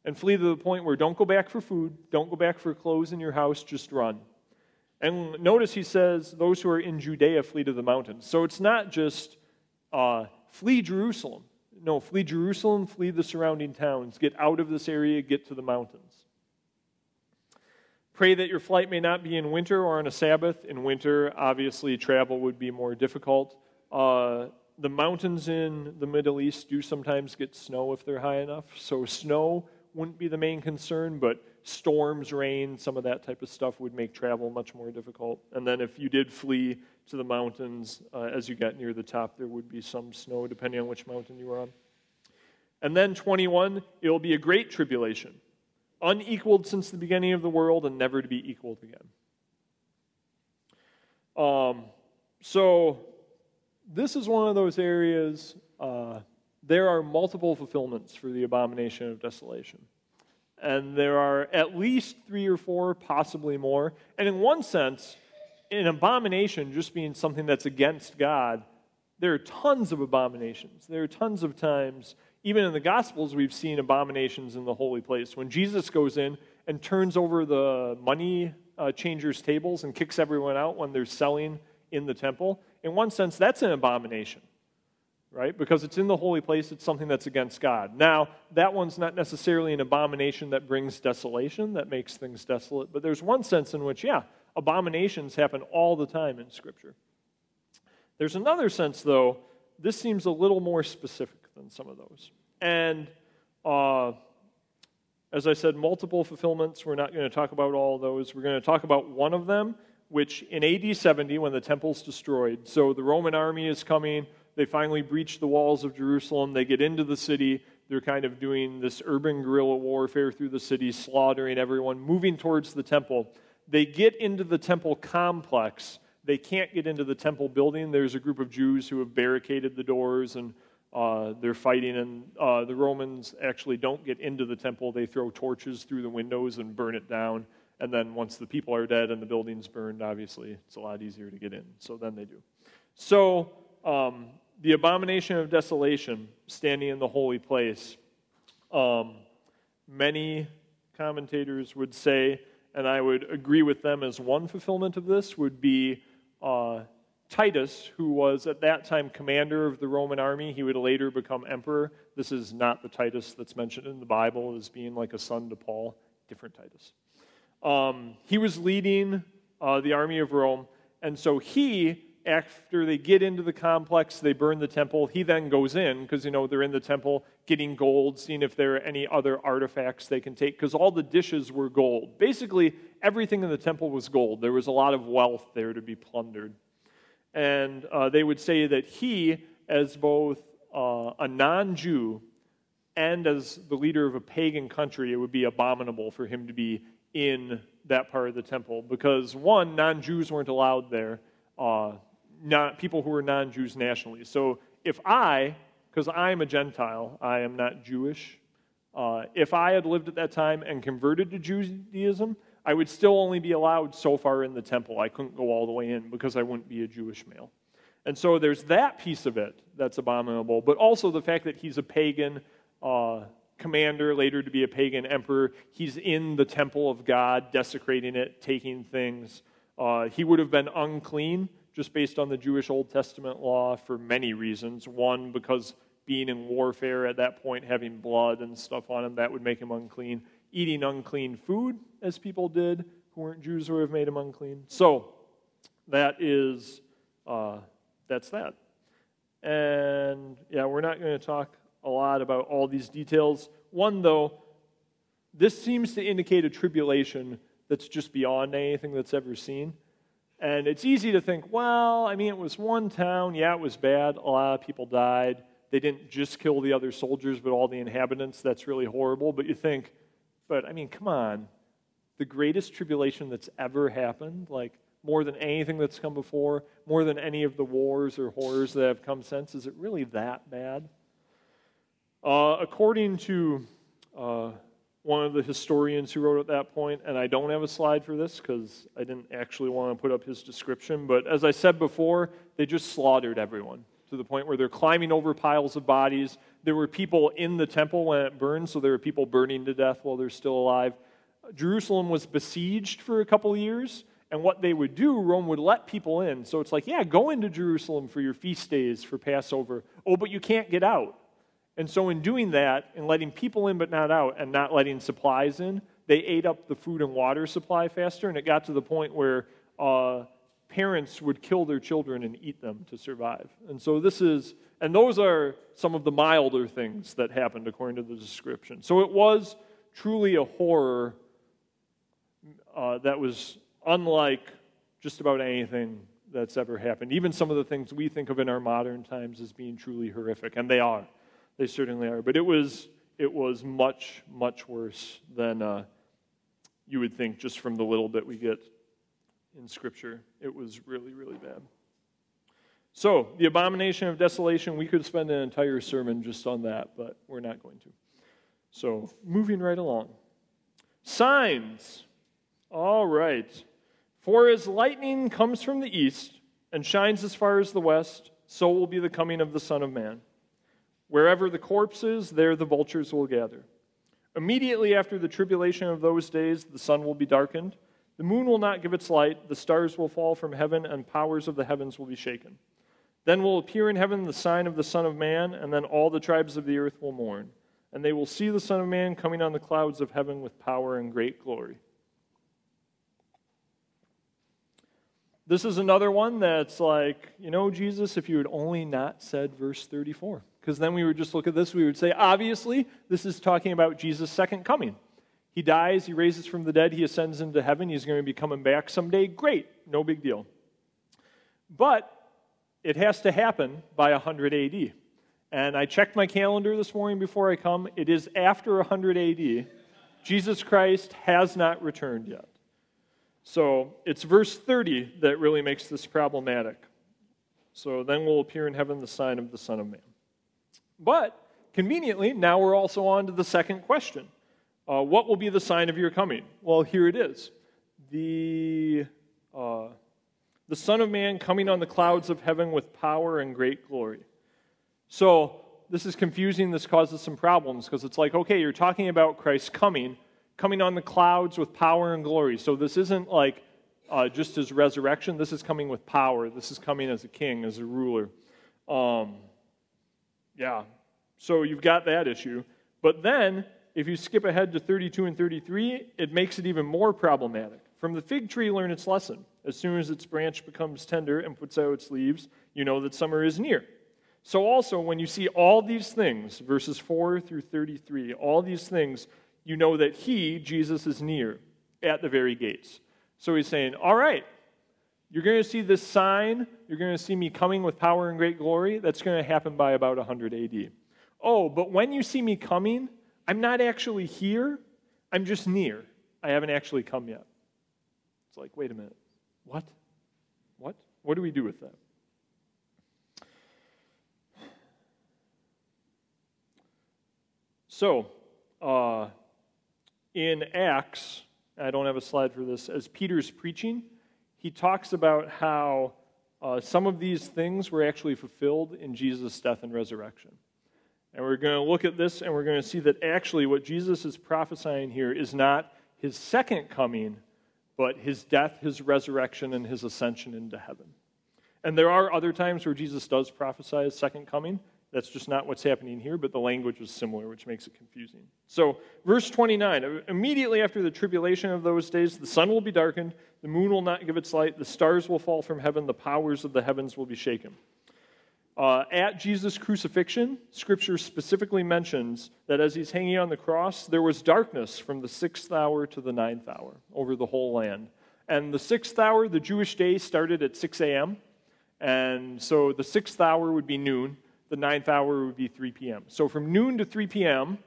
And flee to the point where don't go back for food, don't go back for clothes in your house, just run. And notice he says, those who are in Judea flee to the mountains. So it's not just uh, flee Jerusalem. No, flee Jerusalem, flee the surrounding towns. Get out of this area, get to the mountains. Pray that your flight may not be in winter or on a Sabbath. In winter, obviously, travel would be more difficult. Uh, the mountains in the Middle East do sometimes get snow if they're high enough. So, snow wouldn't be the main concern, but storms, rain, some of that type of stuff would make travel much more difficult. And then, if you did flee to the mountains, uh, as you got near the top, there would be some snow depending on which mountain you were on. And then 21, it will be a great tribulation, unequaled since the beginning of the world and never to be equaled again. Um, so, this is one of those areas, uh, there are multiple fulfillments for the abomination of desolation. And there are at least three or four, possibly more. And in one sense, an abomination just being something that's against God, there are tons of abominations. There are tons of times, even in the Gospels, we've seen abominations in the holy place. When Jesus goes in and turns over the money uh, changers' tables and kicks everyone out when they're selling in the temple, in one sense, that's an abomination, right? Because it's in the holy place, it's something that's against God. Now, that one's not necessarily an abomination that brings desolation, that makes things desolate, but there's one sense in which, yeah, abominations happen all the time in Scripture. There's another sense, though, this seems a little more specific than some of those. And uh, as I said, multiple fulfillments. We're not going to talk about all those. We're going to talk about one of them, which in AD 70, when the temple's destroyed, so the Roman army is coming, they finally breach the walls of Jerusalem, they get into the city, they're kind of doing this urban guerrilla warfare through the city, slaughtering everyone, moving towards the temple. They get into the temple complex. They can't get into the temple building. There's a group of Jews who have barricaded the doors and uh, they're fighting, and uh, the Romans actually don't get into the temple. They throw torches through the windows and burn it down. And then once the people are dead and the building's burned, obviously it's a lot easier to get in. So then they do. So um, the abomination of desolation, standing in the holy place, um, many commentators would say and I would agree with them as one fulfillment of this, would be uh, Titus, who was at that time commander of the Roman army. He would later become emperor. This is not the Titus that's mentioned in the Bible as being like a son to Paul, different Titus. Um, he was leading uh, the army of Rome, and so he after they get into the complex, they burn the temple. He then goes in because, you know, they're in the temple getting gold, seeing if there are any other artifacts they can take because all the dishes were gold. Basically, everything in the temple was gold. There was a lot of wealth there to be plundered. And uh, they would say that he, as both uh, a non Jew and as the leader of a pagan country, it would be abominable for him to be in that part of the temple because, one, non Jews weren't allowed there. Uh, not people who were non-Jews nationally. So if I, because I'm a Gentile, I am not Jewish. Uh, if I had lived at that time and converted to Judaism, I would still only be allowed so far in the temple. I couldn't go all the way in because I wouldn't be a Jewish male. And so there's that piece of it that's abominable, but also the fact that he's a pagan uh, commander, later to be a pagan emperor. He's in the temple of God, desecrating it, taking things. Uh, he would have been unclean just based on the Jewish Old Testament law for many reasons. One, because being in warfare at that point, having blood and stuff on him, that would make him unclean. Eating unclean food, as people did who weren't Jews, would have made him unclean. So, that is, uh, that's that. And yeah, we're not going to talk a lot about all these details. One, though, this seems to indicate a tribulation that's just beyond anything that's ever seen. And it's easy to think, well, I mean, it was one town. Yeah, it was bad. A lot of people died. They didn't just kill the other soldiers, but all the inhabitants. That's really horrible. But you think, but I mean, come on. The greatest tribulation that's ever happened, like more than anything that's come before, more than any of the wars or horrors that have come since, is it really that bad? Uh, according to uh, one of the historians who wrote at that point, and I don't have a slide for this because I didn't actually want to put up his description, but as I said before, they just slaughtered everyone to the point where they're climbing over piles of bodies. There were people in the temple when it burned, so there were people burning to death while they're still alive. Jerusalem was besieged for a couple years, and what they would do, Rome would let people in. So it's like, yeah, go into Jerusalem for your feast days, for Passover. Oh, but you can't get out. And so, in doing that, and letting people in but not out, and not letting supplies in, they ate up the food and water supply faster, and it got to the point where uh, parents would kill their children and eat them to survive. And so, this is, and those are some of the milder things that happened according to the description. So, it was truly a horror uh, that was unlike just about anything that's ever happened. Even some of the things we think of in our modern times as being truly horrific, and they are. They certainly are. But it was, it was much, much worse than uh, you would think just from the little bit we get in Scripture. It was really, really bad. So, the abomination of desolation, we could spend an entire sermon just on that, but we're not going to. So, moving right along. Signs. All right. For as lightning comes from the east and shines as far as the west, so will be the coming of the Son of Man. Wherever the corpse is, there the vultures will gather. Immediately after the tribulation of those days, the sun will be darkened, the moon will not give its light, the stars will fall from heaven, and powers of the heavens will be shaken. Then will appear in heaven the sign of the Son of Man, and then all the tribes of the earth will mourn. And they will see the Son of Man coming on the clouds of heaven with power and great glory. This is another one that's like, you know, Jesus, if you had only not said verse 34 because then we would just look at this, we would say, obviously, this is talking about Jesus' second coming. He dies, he raises from the dead, he ascends into heaven, he's going to be coming back someday. Great, no big deal. But it has to happen by 100 AD. And I checked my calendar this morning before I come. It is after 100 AD. Jesus Christ has not returned yet. So it's verse 30 that really makes this problematic. So then will appear in heaven the sign of the Son of Man. But conveniently, now we're also on to the second question uh, What will be the sign of your coming? Well, here it is the, the Son of Man coming on the clouds of heaven with power and great glory. So, this is confusing. This causes some problems because it's like, okay, you're talking about Christ coming, coming on the clouds with power and glory. So, this isn't like uh, just his resurrection. This is coming with power. This is coming as a king, as a ruler. Um, yeah. So you've got that issue. But then, if you skip ahead to 32 and 33, it makes it even more problematic. From the fig tree, learn its lesson. As soon as its branch becomes tender and puts out its leaves, you know that summer is near. So, also, when you see all these things, verses 4 through 33, all these things, you know that He, Jesus, is near at the very gates. So he's saying, All right, you're going to see this sign. You're going to see me coming with power and great glory. That's going to happen by about 100 AD. Oh, but when you see me coming, I'm not actually here. I'm just near. I haven't actually come yet. It's like, wait a minute. What? What? What do we do with that? So, uh, in Acts, I don't have a slide for this, as Peter's preaching, he talks about how uh, some of these things were actually fulfilled in Jesus' death and resurrection. And we're going to look at this and we're going to see that actually what Jesus is prophesying here is not his second coming, but his death, his resurrection, and his ascension into heaven. And there are other times where Jesus does prophesy his second coming, that's just not what's happening here, but the language is similar, which makes it confusing. So, verse 29 immediately after the tribulation of those days, the sun will be darkened, the moon will not give its light, the stars will fall from heaven, the powers of the heavens will be shaken. Uh, at Jesus' crucifixion, Scripture specifically mentions that as he's hanging on the cross, there was darkness from the sixth hour to the ninth hour over the whole land. And the sixth hour, the Jewish day, started at 6 a.m. And so the sixth hour would be noon the ninth hour would be 3 p.m. So from noon to 3 p.m.,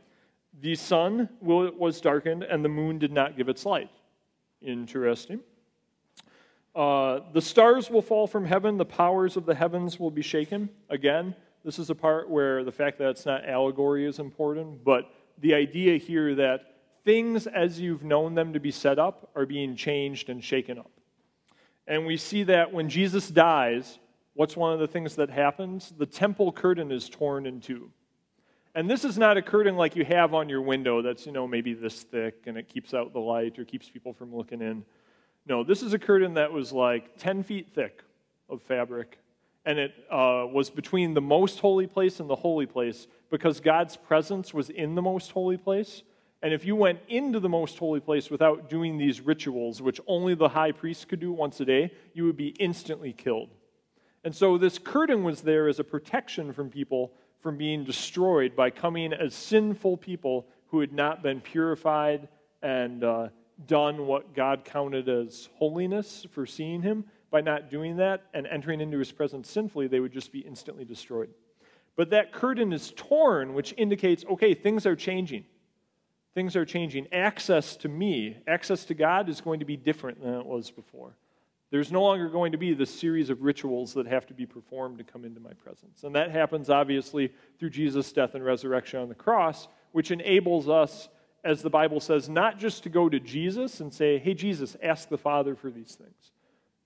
the sun was darkened and the moon did not give its light. Interesting. Uh, the stars will fall from heaven, the powers of the heavens will be shaken. Again, This is a part where the fact that it's not allegory is important, but the idea here that things as you've known them to be set up are being changed and shaken up. And we see that when Jesus dies, what's one of the things that happens? The temple curtain is torn in two. And this is not a curtain like you have on your window that's, you know, maybe this thick and it keeps out the light or keeps people from looking in. No, this is a curtain that was like 10 feet thick of fabric. And it uh, was between the most holy place and the holy place because God's presence was in the most holy place. And if you went into the most holy place without doing these rituals, which only the high priest could do once a day, you would be instantly killed. And so this curtain was there as a protection from people from being destroyed by coming as sinful people who had not been purified and uh, done what God counted as holiness for seeing him. By not doing that and entering into his presence sinfully, they would just be instantly destroyed. But that curtain is torn, which indicates okay, things are changing. Things are changing. Access to me, access to God, is going to be different than it was before. There's no longer going to be this series of rituals that have to be performed to come into my presence. And that happens, obviously, through Jesus' death and resurrection on the cross, which enables us, as the Bible says, not just to go to Jesus and say, hey, Jesus, ask the Father for these things.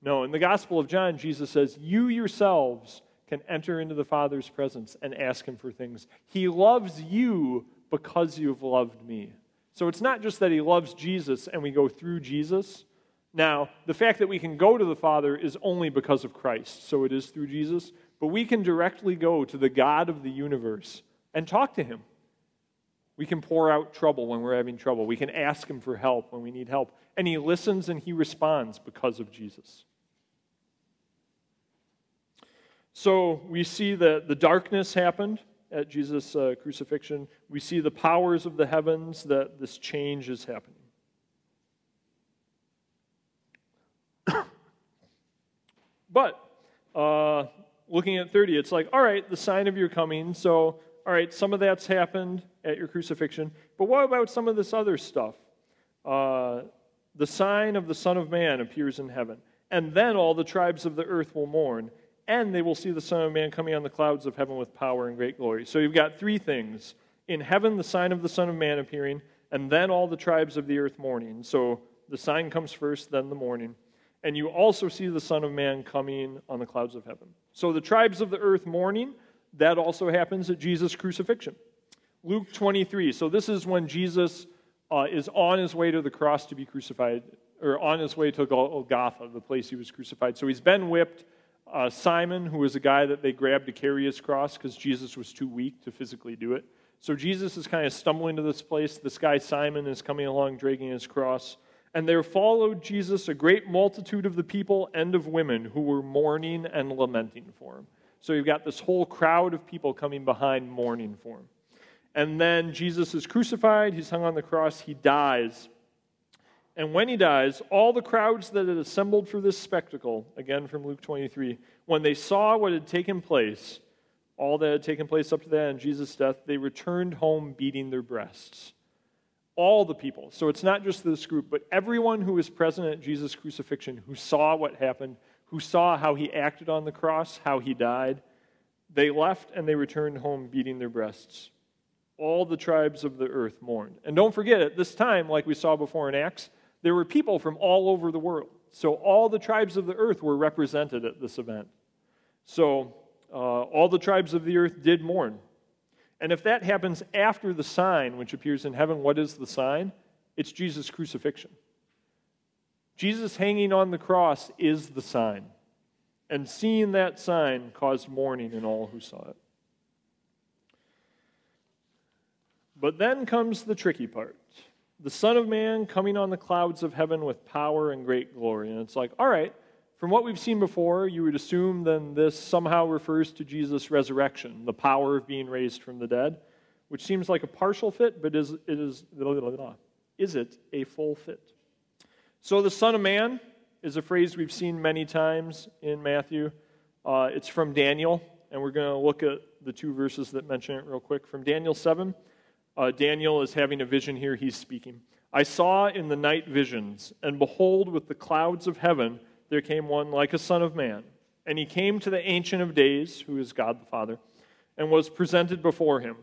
No, in the Gospel of John, Jesus says, you yourselves can enter into the Father's presence and ask Him for things. He loves you because you've loved me. So it's not just that He loves Jesus and we go through Jesus now, the fact that we can go to the Father is only because of Christ, so it is through Jesus, but we can directly go to the God of the universe and talk to Him. We can pour out trouble when we're having trouble. We can ask Him for help when we need help. And He listens and He responds because of Jesus. So we see that the darkness happened at Jesus' uh, crucifixion. We see the powers of the heavens, that this change is happening. But uh, looking at 30, it's like, all right, the sign of your coming. So, all right, some of that's happened at your crucifixion. But what about some of this other stuff? Uh, the sign of the Son of Man appears in heaven. And then all the tribes of the earth will mourn, and they will see the Son of Man coming on the clouds of heaven with power and great glory. So you've got three things. In heaven, the sign of the Son of Man appearing, and then all the tribes of the earth mourning. So the sign comes first, then the mourning and you also see the Son of Man coming on the clouds of heaven. So the tribes of the earth mourning, that also happens at Jesus' crucifixion. Luke 23. So this is when Jesus uh, is on his way to the cross to be crucified, or on his way to Golgotha, the place he was crucified. So he's been whipped. Uh, Simon, who was a guy that they grabbed to carry his cross because Jesus was too weak to physically do it. So Jesus is kind of stumbling to this place. This guy, Simon, is coming along dragging his cross. And there followed Jesus a great multitude of the people and of women who were mourning and lamenting for him. So you've got this whole crowd of people coming behind mourning for him. And then Jesus is crucified, he's hung on the cross, he dies. And when he dies, all the crowds that had assembled for this spectacle, again from Luke 23, when they saw what had taken place, all that had taken place up to that and Jesus' death, they returned home beating their breasts all the people. So it's not just this group, but everyone who was present at Jesus' crucifixion, who saw what happened, who saw how he acted on the cross, how he died, they left and they returned home beating their breasts. All the tribes of the earth mourned. And don't forget, at this time, like we saw before in Acts, there were people from all over the world. So all the tribes of the earth were represented at this event. So uh, all the tribes of the earth did mourn. And if that happens after the sign, which appears in heaven, what is the sign? It's Jesus' crucifixion. Jesus hanging on the cross is the sign. And seeing that sign caused mourning in all who saw it. But then comes the tricky part the Son of Man coming on the clouds of heaven with power and great glory. And it's like, all right, from what we've seen before, you would assume then this somehow refers to Jesus' resurrection, the power of being raised from the dead, which seems like a partial fit, but is, it is, is it a full fit? So the Son of Man is a phrase we've seen many times in Matthew. Uh, it's from Daniel, and we're going to look at the two verses that mention it real quick. From Daniel 7, uh, Daniel is having a vision here. He's speaking. I saw in the night visions, and behold, with the clouds of heaven, there came one like a son of man. And he came to the Ancient of Days, who is God the Father, and was presented before him.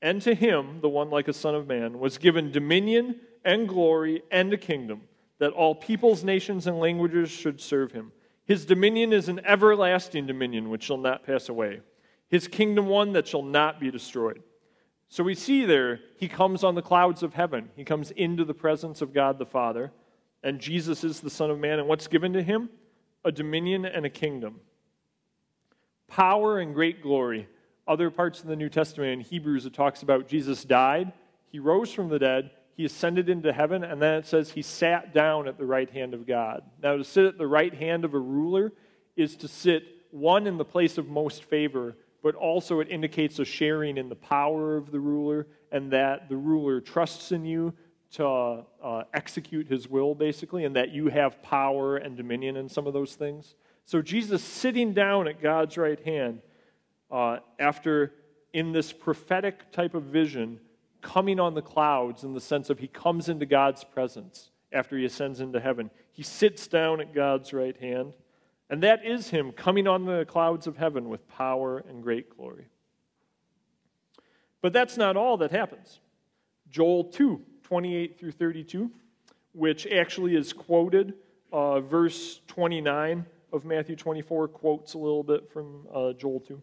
And to him, the one like a son of man, was given dominion and glory and a kingdom, that all peoples, nations, and languages should serve him. His dominion is an everlasting dominion which shall not pass away, his kingdom one that shall not be destroyed. So we see there, he comes on the clouds of heaven. He comes into the presence of God the Father, and Jesus is the Son of Man. And what's given to him? A dominion and a kingdom. Power and great glory. Other parts of the New Testament in Hebrews, it talks about Jesus died, he rose from the dead, he ascended into heaven, and then it says he sat down at the right hand of God. Now, to sit at the right hand of a ruler is to sit, one, in the place of most favor, but also it indicates a sharing in the power of the ruler and that the ruler trusts in you to uh, execute his will, basically, and that you have power and dominion in some of those things. So, Jesus sitting down at God's right hand uh, after, in this prophetic type of vision, coming on the clouds in the sense of he comes into God's presence after he ascends into heaven. He sits down at God's right hand, and that is him coming on the clouds of heaven with power and great glory. But that's not all that happens. Joel 2 28 through 32, which actually is quoted, uh, verse 29 of Matthew 24 quotes a little bit from uh, Joel 2.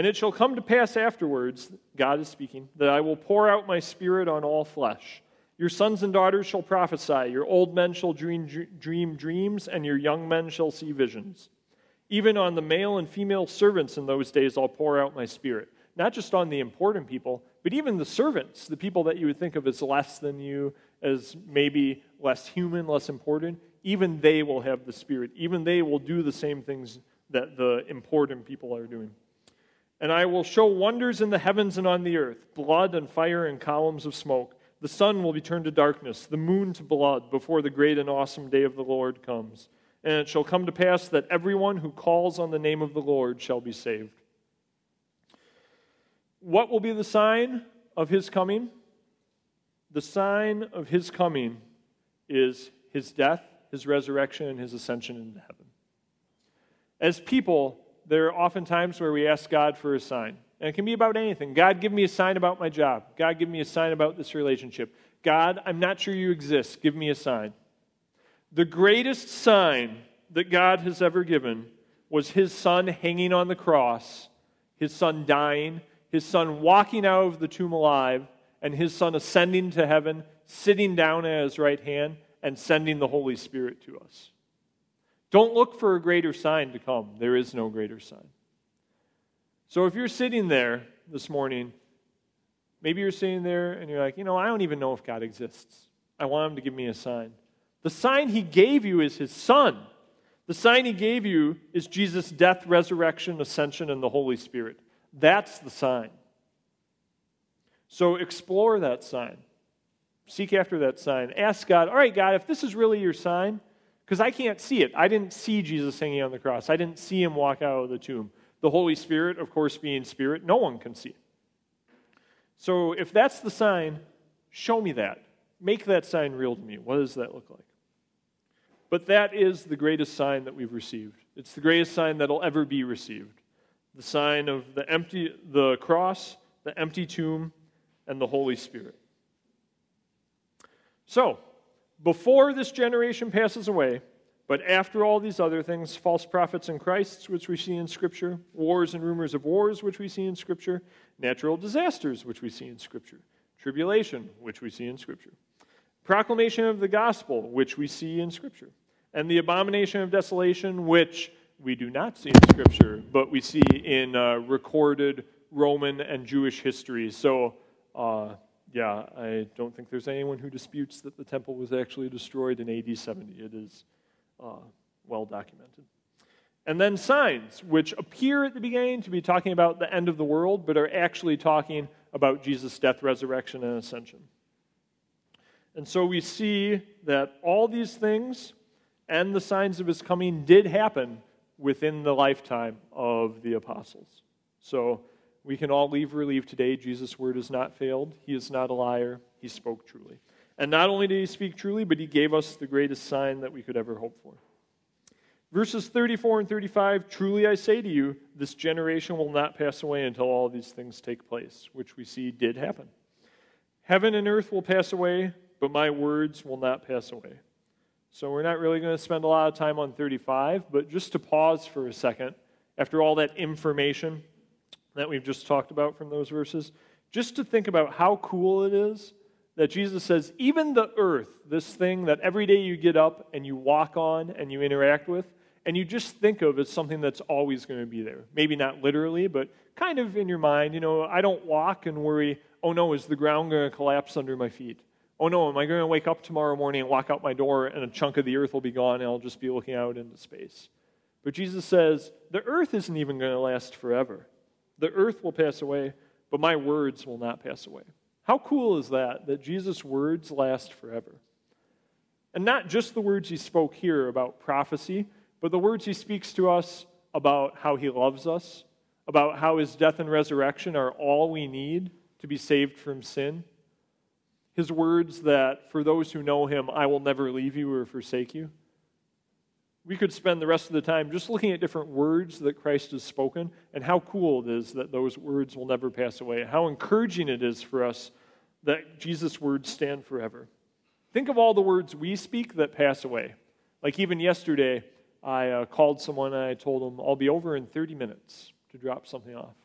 And it shall come to pass afterwards, God is speaking, that I will pour out my spirit on all flesh. Your sons and daughters shall prophesy, your old men shall dream, dream dreams, and your young men shall see visions. Even on the male and female servants in those days I'll pour out my spirit. Not just on the important people, but even the servants, the people that you would think of as less than you, as maybe less human, less important, even they will have the Spirit. Even they will do the same things that the important people are doing. And I will show wonders in the heavens and on the earth blood and fire and columns of smoke. The sun will be turned to darkness, the moon to blood, before the great and awesome day of the Lord comes. And it shall come to pass that everyone who calls on the name of the Lord shall be saved. What will be the sign of his coming? The sign of his coming is his death, his resurrection, and his ascension into heaven. As people, there are often times where we ask God for a sign. And it can be about anything. God, give me a sign about my job. God, give me a sign about this relationship. God, I'm not sure you exist. Give me a sign. The greatest sign that God has ever given was his son hanging on the cross, his son dying, his son walking out of the tomb alive, and his son ascending to heaven, sitting down at his right hand, and sending the Holy Spirit to us. Don't look for a greater sign to come. There is no greater sign. So if you're sitting there this morning, maybe you're sitting there and you're like, you know, I don't even know if God exists. I want him to give me a sign. The sign he gave you is his son. The sign he gave you is Jesus' death, resurrection, ascension, and the Holy Spirit. That's the sign. So explore that sign. Seek after that sign. Ask God, all right, God, if this is really your sign, because I can't see it. I didn't see Jesus hanging on the cross, I didn't see him walk out of the tomb. The Holy Spirit, of course, being Spirit, no one can see it. So if that's the sign, show me that. Make that sign real to me. What does that look like? But that is the greatest sign that we've received. It's the greatest sign that'll ever be received. The sign of the empty the cross, the empty tomb, and the Holy Spirit. So, before this generation passes away, but after all these other things, false prophets and Christs, which we see in Scripture, wars and rumors of wars, which we see in Scripture, natural disasters, which we see in Scripture, tribulation, which we see in Scripture, proclamation of the gospel, which we see in Scripture, and the abomination of desolation, which we do not see in Scripture, but we see in uh, recorded Roman and Jewish history. So, uh, yeah, I don't think there's anyone who disputes that the temple was actually destroyed in AD 70. It is uh, well documented. And then signs, which appear at the beginning to be talking about the end of the world, but are actually talking about Jesus' death, resurrection, and ascension. And so we see that all these things and the signs of his coming did happen within the lifetime of the apostles. So we can all leave relieved today. Jesus' word has not failed. He is not a liar. He spoke truly. And not only did he speak truly, but he gave us the greatest sign that we could ever hope for. Verses 34 and 35 Truly I say to you, this generation will not pass away until all these things take place, which we see did happen. Heaven and earth will pass away, but my words will not pass away. So we're not really going to spend a lot of time on 35, but just to pause for a second, after all that information that we've just talked about from those verses, just to think about how cool it is that Jesus says, even the earth, this thing that every day you get up and you walk on and you interact with, and you just think of as something that's always going to be there. Maybe not literally, but kind of in your mind. You know, I don't walk and worry, oh no, is the ground going to collapse under my feet? Oh no, am I going to wake up tomorrow morning and walk out my door and a chunk of the earth will be gone and I'll just be looking out into space? But Jesus says, the earth isn't even going to last forever. The earth will pass away, but my words will not pass away. How cool is that, that Jesus' words last forever? And not just the words he spoke here about prophecy, but the words he speaks to us about how he loves us, about how his death and resurrection are all we need to be saved from sin. His words that for those who know him, I will never leave you or forsake you. We could spend the rest of the time just looking at different words that Christ has spoken and how cool it is that those words will never pass away, how encouraging it is for us that Jesus' words stand forever. Think of all the words we speak that pass away. Like even yesterday, I uh, called someone and I told them, I'll be over in 30 minutes to drop something off.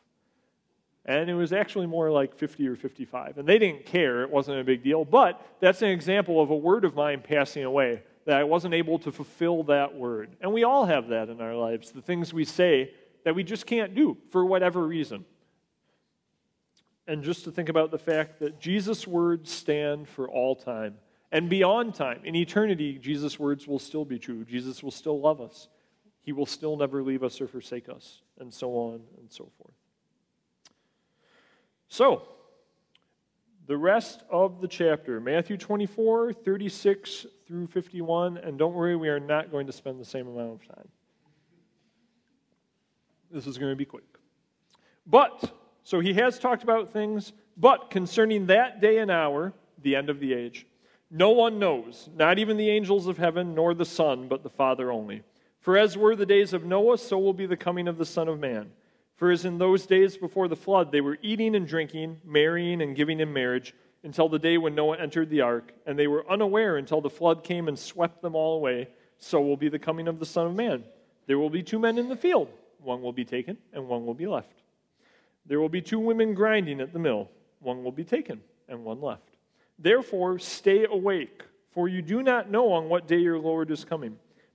And it was actually more like 50 or 55. And they didn't care, it wasn't a big deal. But that's an example of a word of mine passing away, that I wasn't able to fulfill that word. And we all have that in our lives, the things we say that we just can't do for whatever reason. And just to think about the fact that Jesus' words stand for all time and beyond time. In eternity, Jesus' words will still be true. Jesus will still love us. He will still never leave us or forsake us, and so on and so forth. So, the rest of the chapter, Matthew 24, 36 through 51, and don't worry, we are not going to spend the same amount of time. This is going to be quick. But, so he has talked about things, but concerning that day and hour, the end of the age, no one knows, not even the angels of heaven, nor the Son, but the Father only. For as were the days of Noah, so will be the coming of the Son of Man. For as in those days before the flood, they were eating and drinking, marrying and giving in marriage, until the day when Noah entered the ark, and they were unaware until the flood came and swept them all away, so will be the coming of the Son of Man. There will be two men in the field, one will be taken, and one will be left. There will be two women grinding at the mill, one will be taken, and one left. Therefore, stay awake, for you do not know on what day your Lord is coming.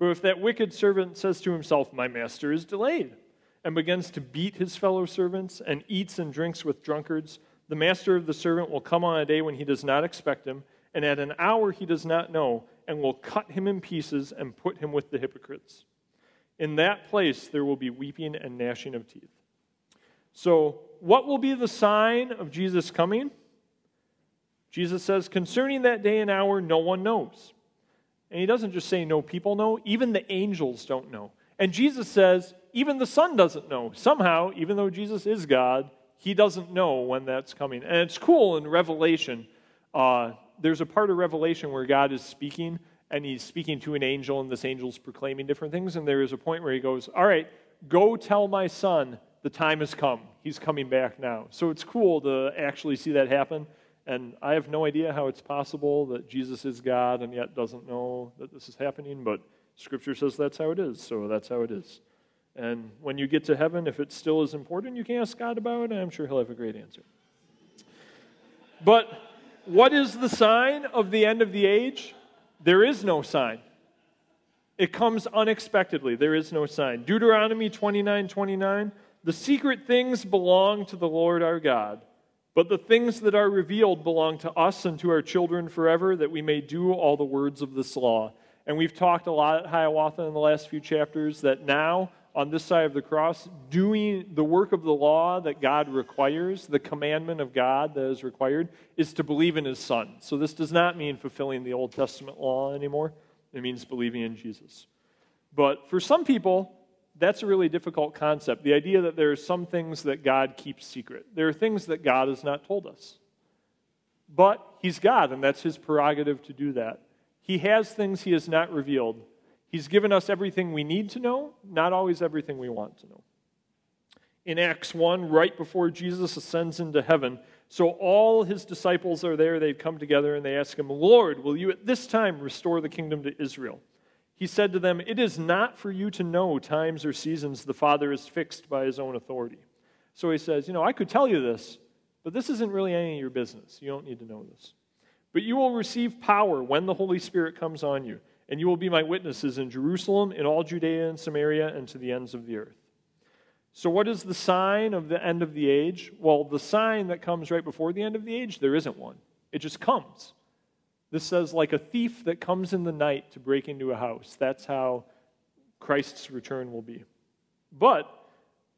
But if that wicked servant says to himself, My master is delayed, and begins to beat his fellow servants, and eats and drinks with drunkards, the master of the servant will come on a day when he does not expect him, and at an hour he does not know, and will cut him in pieces and put him with the hypocrites. In that place there will be weeping and gnashing of teeth. So, what will be the sign of Jesus coming? Jesus says, concerning that day and hour, no one knows. And he doesn't just say no people know, even the angels don't know. And Jesus says, even the Son doesn't know. Somehow, even though Jesus is God, he doesn't know when that's coming. And it's cool in Revelation. Uh, there's a part of Revelation where God is speaking, and he's speaking to an angel, and this angel's proclaiming different things. And there is a point where he goes, All right, go tell my son the time has come. He's coming back now. So it's cool to actually see that happen. And I have no idea how it's possible that Jesus is God and yet doesn't know that this is happening, but Scripture says that's how it is, so that's how it is. And when you get to heaven, if it still is important, you can ask God about it, I'm sure He'll have a great answer. But what is the sign of the end of the age? There is no sign. It comes unexpectedly. There is no sign. Deuteronomy 29 29. The secret things belong to the Lord our God but the things that are revealed belong to us and to our children forever, that we may do all the words of this law. And we've talked a lot at Hiawatha in the last few chapters that now on this side of the cross, doing the work of the law that God requires, the commandment of God that is required, is to believe in his Son. So this does not mean fulfilling the Old Testament law anymore, it means believing in Jesus. But for some people, that's a really difficult concept. The idea that there are some things that God keeps secret. There are things that God has not told us. But He's God, and that's His prerogative to do that. He has things He has not revealed. He's given us everything we need to know, not always everything we want to know. In Acts 1, right before Jesus ascends into heaven, so all his disciples are there. They've come together and they ask him, Lord, will you at this time restore the kingdom to Israel? He said to them, It is not for you to know times or seasons the Father is fixed by his own authority. So he says, You know, I could tell you this, but this isn't really any of your business. You don't need to know this. But you will receive power when the Holy Spirit comes on you and you will be my witnesses in Jerusalem, in all Judea and Samaria, and to the ends of the earth. So, what is the sign of the end of the age? Well, the sign that comes right before the end of the age, there isn't one. It just comes. This says, like a thief that comes in the night to break into a house. That's how Christ's return will be. But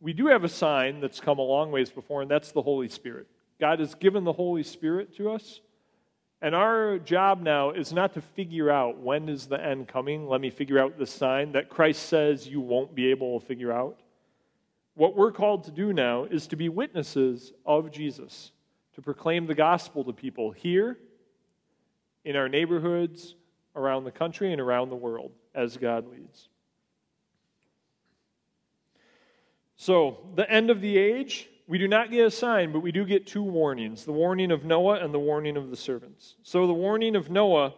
we do have a sign that's come a long ways before, and that's the Holy Spirit. God has given the Holy Spirit to us and our job now is not to figure out when is the end coming. Let me figure out the sign that Christ says you won't be able to figure out. What we're called to do now is to be witnesses of Jesus, to proclaim the gospel to people here, in our neighborhoods, around the country, and around the world as God leads. So, the end of the age we do not get a sign, but we do get two warnings the warning of Noah and the warning of the servants. So, the warning of Noah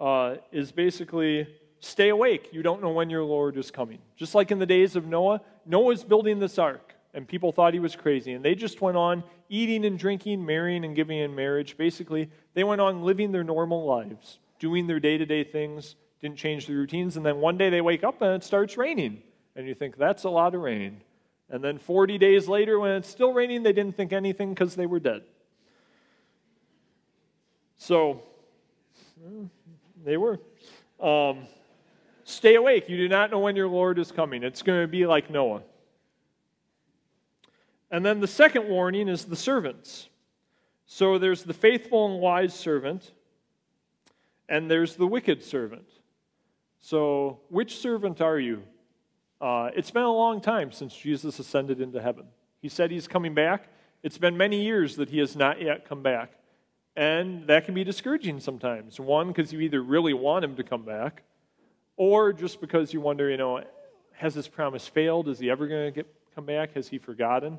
uh, is basically stay awake. You don't know when your Lord is coming. Just like in the days of Noah, Noah's building this ark, and people thought he was crazy, and they just went on eating and drinking, marrying and giving in marriage. Basically, they went on living their normal lives, doing their day to day things, didn't change their routines, and then one day they wake up and it starts raining. And you think, that's a lot of rain. And then 40 days later, when it's still raining, they didn't think anything because they were dead. So, they were. Um, stay awake. You do not know when your Lord is coming. It's going to be like Noah. And then the second warning is the servants. So there's the faithful and wise servant, and there's the wicked servant. So, which servant are you? Uh, it's been a long time since Jesus ascended into heaven. He said he's coming back. It's been many years that he has not yet come back. And that can be discouraging sometimes. One, because you either really want him to come back, or just because you wonder, you know, has this promise failed? Is he ever going to come back? Has he forgotten?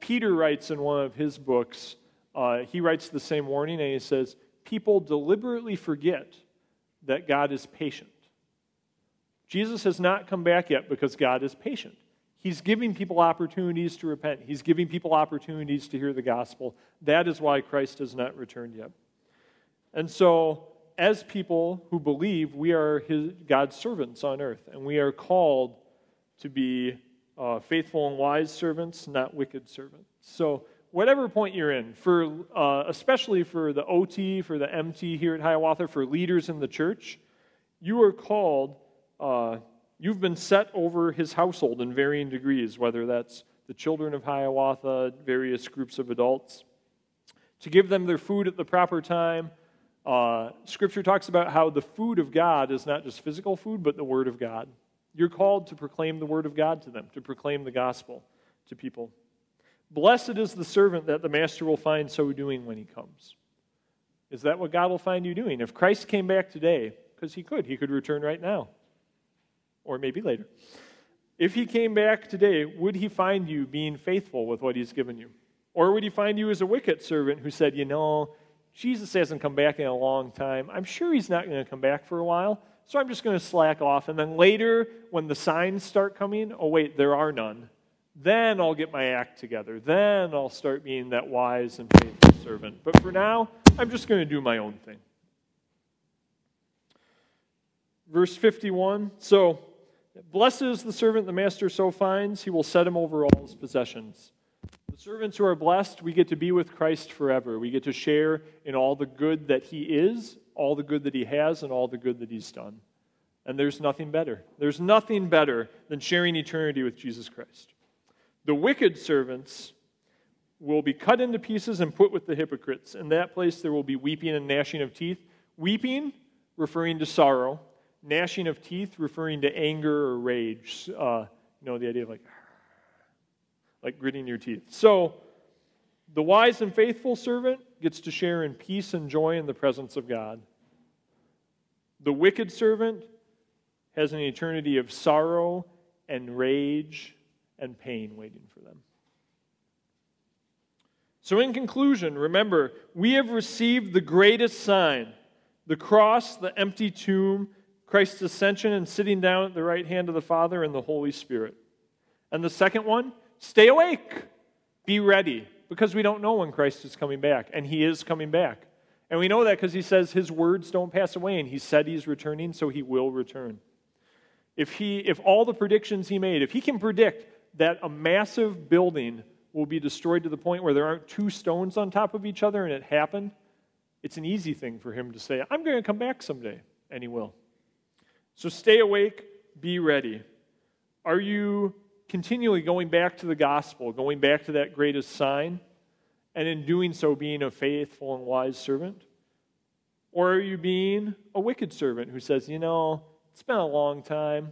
Peter writes in one of his books, uh, he writes the same warning, and he says, People deliberately forget that God is patient. Jesus has not come back yet because God is patient. He's giving people opportunities to repent. He's giving people opportunities to hear the gospel. That is why Christ has not returned yet. And so, as people who believe, we are his, God's servants on earth, and we are called to be uh, faithful and wise servants, not wicked servants. So, whatever point you're in, for uh, especially for the OT, for the MT here at Hiawatha, for leaders in the church, you are called uh, you've been set over his household in varying degrees, whether that's the children of Hiawatha, various groups of adults, to give them their food at the proper time. Uh, scripture talks about how the food of God is not just physical food, but the Word of God. You're called to proclaim the Word of God to them, to proclaim the gospel to people. Blessed is the servant that the master will find so doing when he comes. Is that what God will find you doing? If Christ came back today, because he could, he could return right now or maybe later. If he came back today, would he find you being faithful with what he's given you? Or would he find you as a wicked servant who said, You know, Jesus hasn't come back in a long time. I'm sure he's not going to come back for a while, so I'm just going to slack off. And then later, when the signs start coming, oh, wait, there are none. Then I'll get my act together. Then I'll start being that wise and faithful servant. But for now, I'm just going to do my own thing. Verse 51 So, Blessed is the servant the master so finds, he will set him over all his possessions. The servants who are blessed, we get to be with Christ forever. We get to share in all the good that he is, all the good that he has, and all the good that he's done. And there's nothing better. There's nothing better than sharing eternity with Jesus Christ. The wicked servants will be cut into pieces and put with the hypocrites. In that place there will be weeping and gnashing of teeth. Weeping, referring to sorrow. Gnashing of teeth, referring to anger or rage. Uh, you know, the idea of like, like gritting your teeth. So, the wise and faithful servant gets to share in peace and joy in the presence of God. The wicked servant has an eternity of sorrow and rage and pain waiting for them. So, in conclusion, remember, we have received the greatest sign the cross, the empty tomb, Christ's ascension and sitting down at the right hand of the Father and the Holy Spirit. And the second one, stay awake, be ready, because we don't know when Christ is coming back, and He is coming back. And we know that because He says His words don't pass away, and He said He's returning, so He will return. If, he, if all the predictions He made, if He can predict that a massive building will be destroyed to the point where there aren't two stones on top of each other and it happened, it's an easy thing for him to say, I'm going to come back someday, and he will. So stay awake, be ready. Are you continually going back to the gospel, going back to that greatest sign, and in doing so, being a faithful and wise servant? Or are you being a wicked servant who says, you know, it's been a long time.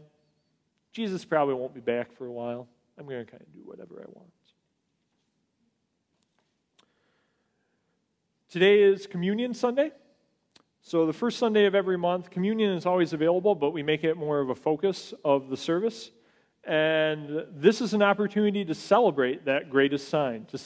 Jesus probably won't be back for a while. I'm going to kind of do whatever I want. Today is Communion Sunday. So, the first Sunday of every month, communion is always available, but we make it more of a focus of the service. And this is an opportunity to celebrate that greatest sign, to